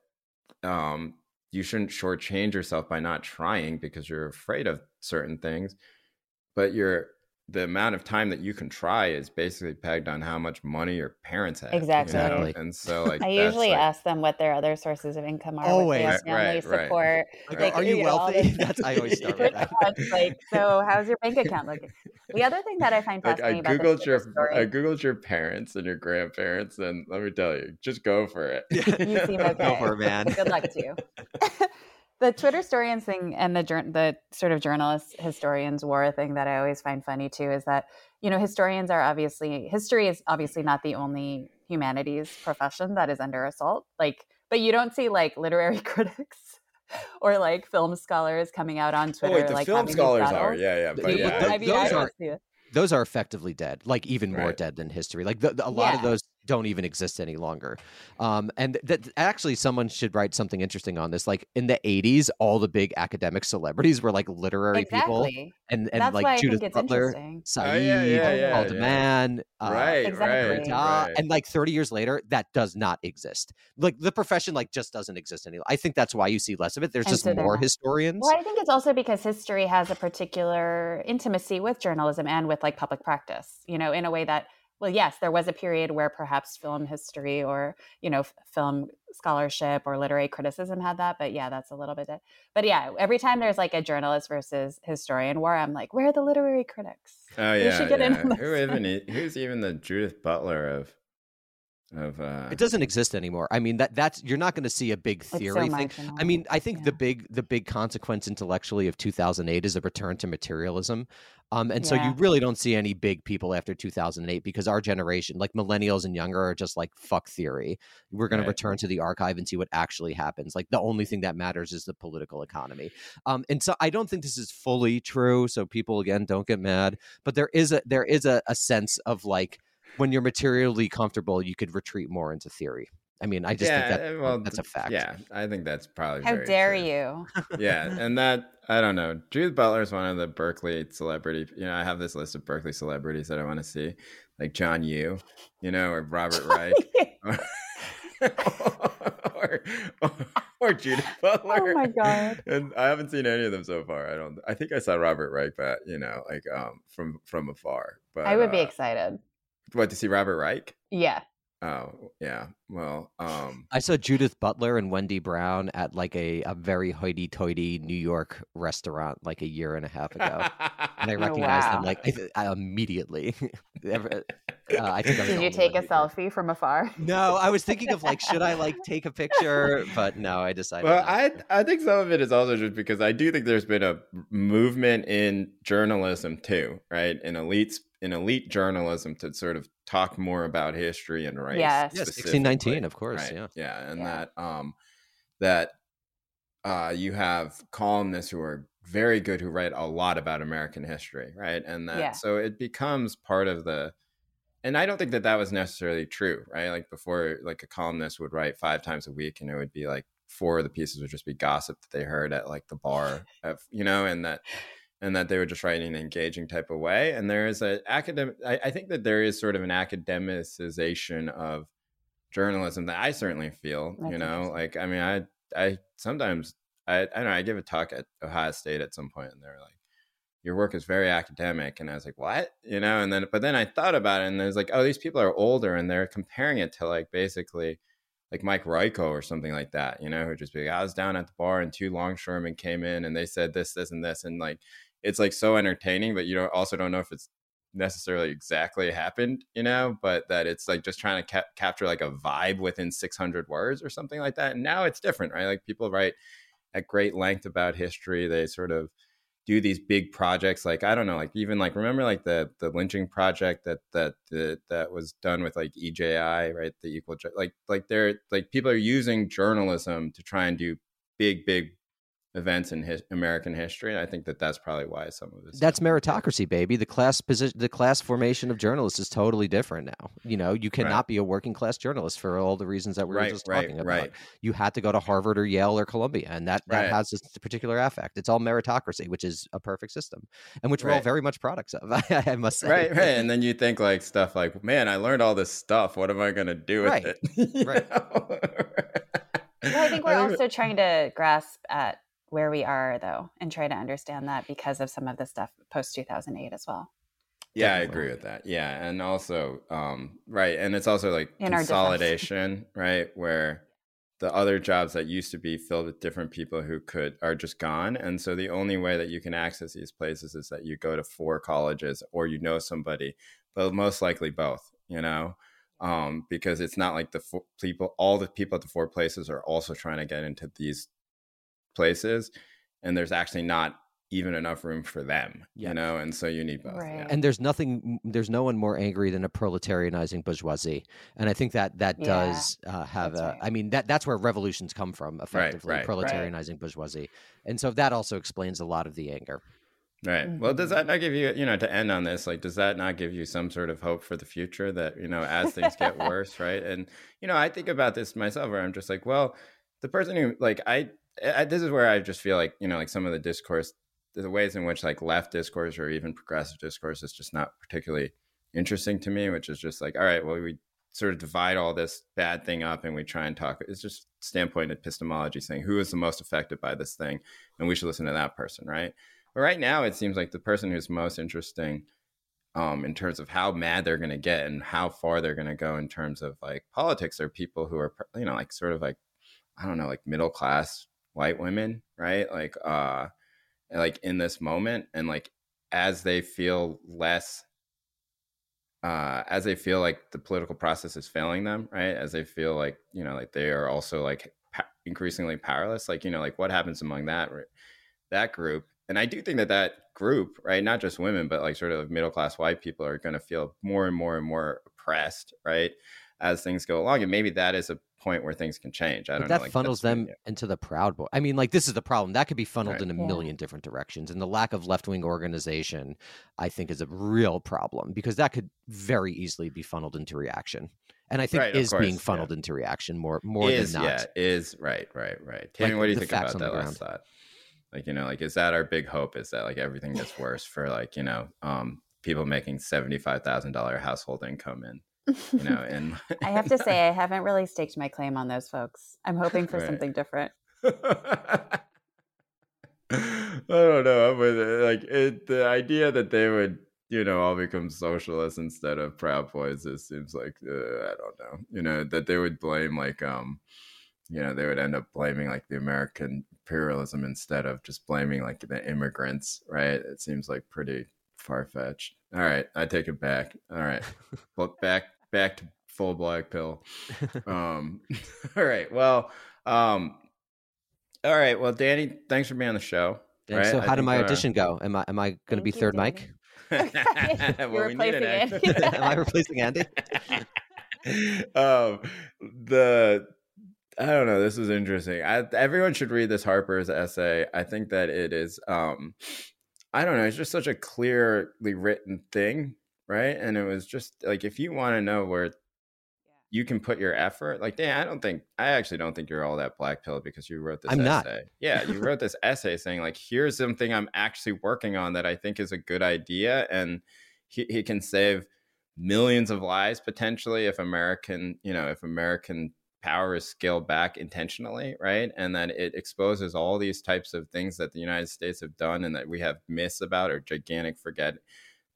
um, you shouldn't shortchange yourself by not trying because you're afraid of certain things. But you're the amount of time that you can try is basically pegged on how much money your parents have. you know? Exactly. And so like I usually like, ask them what their other sources of income are. Always. they Right, family right, right. support. Like, Like, are you you wealthy? this- That's I always start with that. like, so how's your bank account looking? The other thing that I find like I fascinating about googled this your story, I googled your parents and your grandparents, and let me tell you, just go for it. You seem okay. Go for it, man. Good luck to you. the Twitter historians thing and the the sort of journalist historians war thing that I always find funny too is that you know historians are obviously history is obviously not the only humanities profession that is under assault. Like, but you don't see like literary critics or like film scholars coming out on Oh Twitter wait, the like film having these scholars are, yeah, yeah, but Yeah, yeah, but I mean, those I are- don't see it. Those are effectively dead, like even more Right. dead than history. Like the, the- a lot of those don't even exist any longer. Um, and that actually, someone should write something interesting on this. Like in the '80s, all the big academic celebrities were like literary people, and and That's like why I Judith think Butler, interesting. Said, Oh, yeah, yeah, yeah, Paul yeah. de Man, uh, right, Exactly. right, right. and like 30 years later that does not exist like the profession like just doesn't exist anymore i think that's why you see less of it there's And just so more historians Well, I think it's also because history has a particular intimacy with journalism and with like public practice, you know, in a way that well, yes, there was a period where perhaps film history or you know f- film scholarship or literary criticism had that, but yeah, that's a little bit. but yeah, every time there's like a journalist versus historian war, I'm like, where are the literary critics? Oh yeah, yeah. Who even who's even the Judith Butler of of uh it doesn't exist anymore. I mean that that's you're not going to see a big theory so thing. I mean i think yeah. the big the big consequence intellectually of 2008 is a return to materialism. Um and yeah. so you really don't see any big people after 2008 because our generation like millennials and younger are just like fuck theory. We're going right. to return to the archive and see what actually happens. Like the only thing that matters is the political economy. Um and so i don't think this is fully true so people again don't get mad but there is a there is a, a sense of like when you're materially comfortable, you could retreat more into theory. I mean, I just yeah, think that eh, well, that's a fact. Yeah, I think that's probably. How dare true. you? yeah, and that I don't know. Judith Butler is one of the Berkeley celebrity. You know, I have this list of Berkeley celebrities that I want to see, like John Yoo, you know, or Robert Reich, or, or, or Judith Butler. Oh my god! And I haven't seen any of them so far. I don't. I think I saw Robert Reich, but you know, like um from from afar. But I would uh, be excited. What to see Robert Reich? Yeah. Oh yeah. Well, um I saw Judith Butler and Wendy Brown at like a, a very hoity-toity New York restaurant like a year and a half ago, and I oh, recognized wow. them like I, I immediately. Uh, I think Did you take a selfie from afar? No, I was thinking of like, should I like take a picture? But no, I decided. Well, I I think some of it is also just because I do think there's been a movement in journalism too, right? In elites in elite journalism to sort of talk more about history and race. Yes, yes, sixteen nineteen, of course. Right? Yeah, yeah, and yeah. that um that uh you have columnists who are very good who write a lot about American history, right? And that yeah. so it becomes part of the and I don't think that that was necessarily true, right? Like before, like a columnist would write five times a week, and it would be like four of the pieces would just be gossip that they heard at like the bar, of, you know, and that and that they were just writing in an engaging type of way. And there is a academic. I, I think that there is sort of an academicization of journalism that I certainly feel. You know, like I mean, I I sometimes I I don't know. I give a talk at Ohio State at some point, and they're like, "Your work is very academic," and I was like, "What?" You know, and then but then I thought about it, and there's like, "Oh, these people are older, and they're comparing it to like basically." like Mike Royko or something like that, you know, who just be like, I was down at the bar and two longshoremen came in and they said this, this, and this. And like, it's like so entertaining, but you don't also don't know if it's necessarily exactly happened, you know, but that it's like just trying to ca- capture like a vibe within 600 words or something like that. And now it's different, right? Like people write at great length about history. They sort of do these big projects like i don't know like even like remember like the the lynching project that that that, that was done with like eji right the equal like like they're like people are using journalism to try and do big big events in his, American history. And I think that that's probably why some of this. That's meritocracy, baby. The class position, the class formation of journalists is totally different now. You know, you cannot right. be a working class journalist for all the reasons that we right, were just talking right, about. Right. You had to go to Harvard or Yale or Columbia, and that that has this particular affect. It's all meritocracy, which is a perfect system, and which we're all very much products of. I must say. Right, right. And then you think like stuff like, man, I learned all this stuff. What am I going to do with it? right. well, I think we're also trying to grasp at where we are though and try to understand that because of some of the stuff post 2008 as well. Yeah Definitely. i agree with that. Yeah and also um right and it's also like In consolidation right where the other jobs that used to be filled with different people who could are just gone and so the only way that you can access these places is that you go to four colleges or you know somebody but most likely both you know? Um, because it's not like the four people all the people at the four places are also trying to get into these places and there's actually not even enough room for them you know and so you need both right. yeah. and there's nothing there's no one more angry than a proletarianizing bourgeoisie and i think that that yeah. does uh, have that's a right. i mean that that's where revolutions come from effectively right, proletarianizing bourgeoisie and so that also explains a lot of the anger Right. Well, does mm-hmm. that not give you, you know, to end on this, like, does that not give you some sort of hope for the future that, you know, as things get worse, right? And, you know, I think about this myself where I'm just like, well, the person who, like, I, I, this is where I just feel like you know, like some of the discourse, the ways in which like left discourse or even progressive discourse is just not particularly interesting to me. Which is just like, all right, well, we sort of divide all this bad thing up and we try and talk. It's just standpoint epistemology saying who is the most affected by this thing, and we should listen to that person, right? But right now, it seems like the person who's most interesting um, in terms of how mad they're going to get and how far they're going to go in terms of like politics are people who are you know like sort of like i don't know like middle class white women right? Like uh like in this moment and like as they feel less uh as they feel like the political process is failing them right? As they feel like you know like they are also like pa- increasingly powerless like you know like what happens among that that group? And i do think that that group right not just women but like sort of middle class white people are going to feel more and more and more oppressed right as things go along and maybe that is a point where things can change. I don't but that know. Like, funnels them into the Proud Boy. I mean, like this is the problem. That could be funneled Right. in a Yeah. million different directions, and the lack of left wing organization, I think, is a real problem because that could very easily be funneled into reaction, and I think Right, of is being course, yeah. funneled into reaction more more is than not. yeah is right right right. Tammy, Like, what do you think about on the that last thought? Like you know, like is that our big hope? Is that like everything gets worse for like you know um people making seventy five thousand dollar household income and you know and I have to say, I haven't really staked my claim on those folks. I'm hoping for Right. something different. I don't know, but like it, the idea that they would, you know, all become socialists instead of Proud Boys, it seems like uh, I don't know, you know, that they would blame like, um, you know, they would end up blaming like the American imperialism instead of just blaming like the immigrants, right? It seems like pretty far fetched. All right, I take it back. All right, look back, back to full black pill um all right well um all right well danny thanks for being on the show And right? so, I how did think, my uh, audition go? Am I am I going to be third Danny. mic? You're Well, we replacing act- Andy. am I replacing Andy? um the i don't know this is interesting I, everyone should read this harper's essay i think that it is um i don't know it's just such a clearly written thing right? And it was just like if you want to know where you can put your effort like dan i don't think i actually don't think you're all that black pill because you wrote this I'm not. essay. Yeah you wrote this essay saying like here's something i'm actually working on that i think is a good idea and he, he can save millions of lives potentially if american you know if american power is scaled back intentionally right? And that it exposes all these types of things that the united states have done and that we have myths about or gigantic forget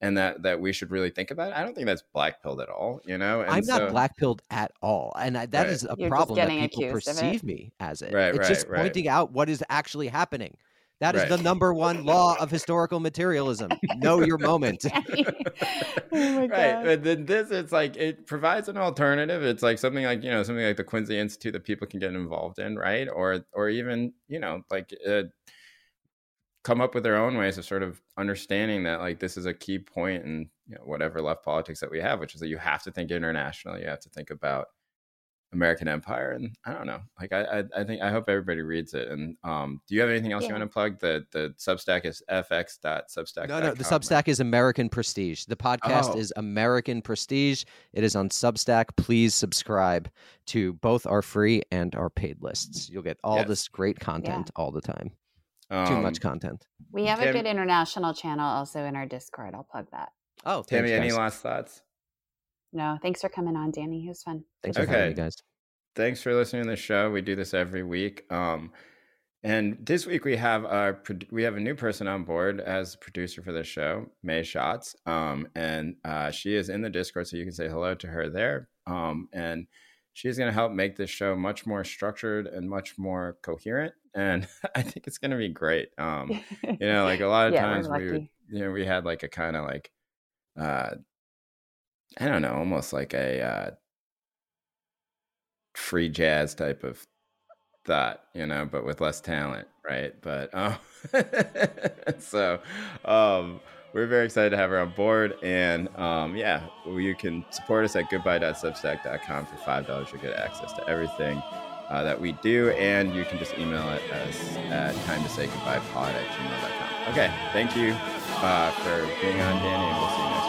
and that that we should really think about i don't think that's black pilled at all you know and I'm not so- black pilled at all, and I, that Right. is a You're problem that people accused of it. perceive me as it. Right, it's right, just right. pointing out what is actually happening. That is Right. the number one law of historical materialism. know your moment. Oh my right but then this it's like it provides an alternative it's like something like you know something like the quincy institute that people can get involved in right or or even you know like uh, come up with their own ways of sort of understanding that like this is a key point in you know whatever left politics that we have which is that you have to think international you have to think about american empire and i don't know like i i, I think i hope everybody reads it and um do you have anything else you want to plug the the substack is fx.substack No, no, the Substack is American Prestige. The podcast Oh. is American Prestige. It is on Substack. Please subscribe to both our free and our paid lists. You'll get all Yes. this great content all the time. Too Um, much content. we have a good international channel also in our Discord. I'll plug that. Oh, tammy any last thoughts No, thanks for coming on, Danny. It was fun. Thanks for Okay. having me, guys. thanks for listening to the show. We do this every week. Um, and this week we have our we have a new person on board as producer for the show, May Shots. Um, and uh, she is in the Discord, so you can say hello to her there. Um, and she's going to help make this show much more structured and much more coherent. And I think it's going to be great. Um, you know, like a lot of Yeah, times we would, you know, we had like a kind of like, uh, I don't know, almost like a uh, free jazz type of thought, you know, but with less talent, right? But um, so um, we're very excited to have her on board, and um, yeah, you can support us at goodbye.substack.com for five dollars. You get access to everything. Uh, that we do, and you can just email it us at time to say goodbye pod at gmail.com. Okay, thank you uh, for being on, Danny, and we'll see you next.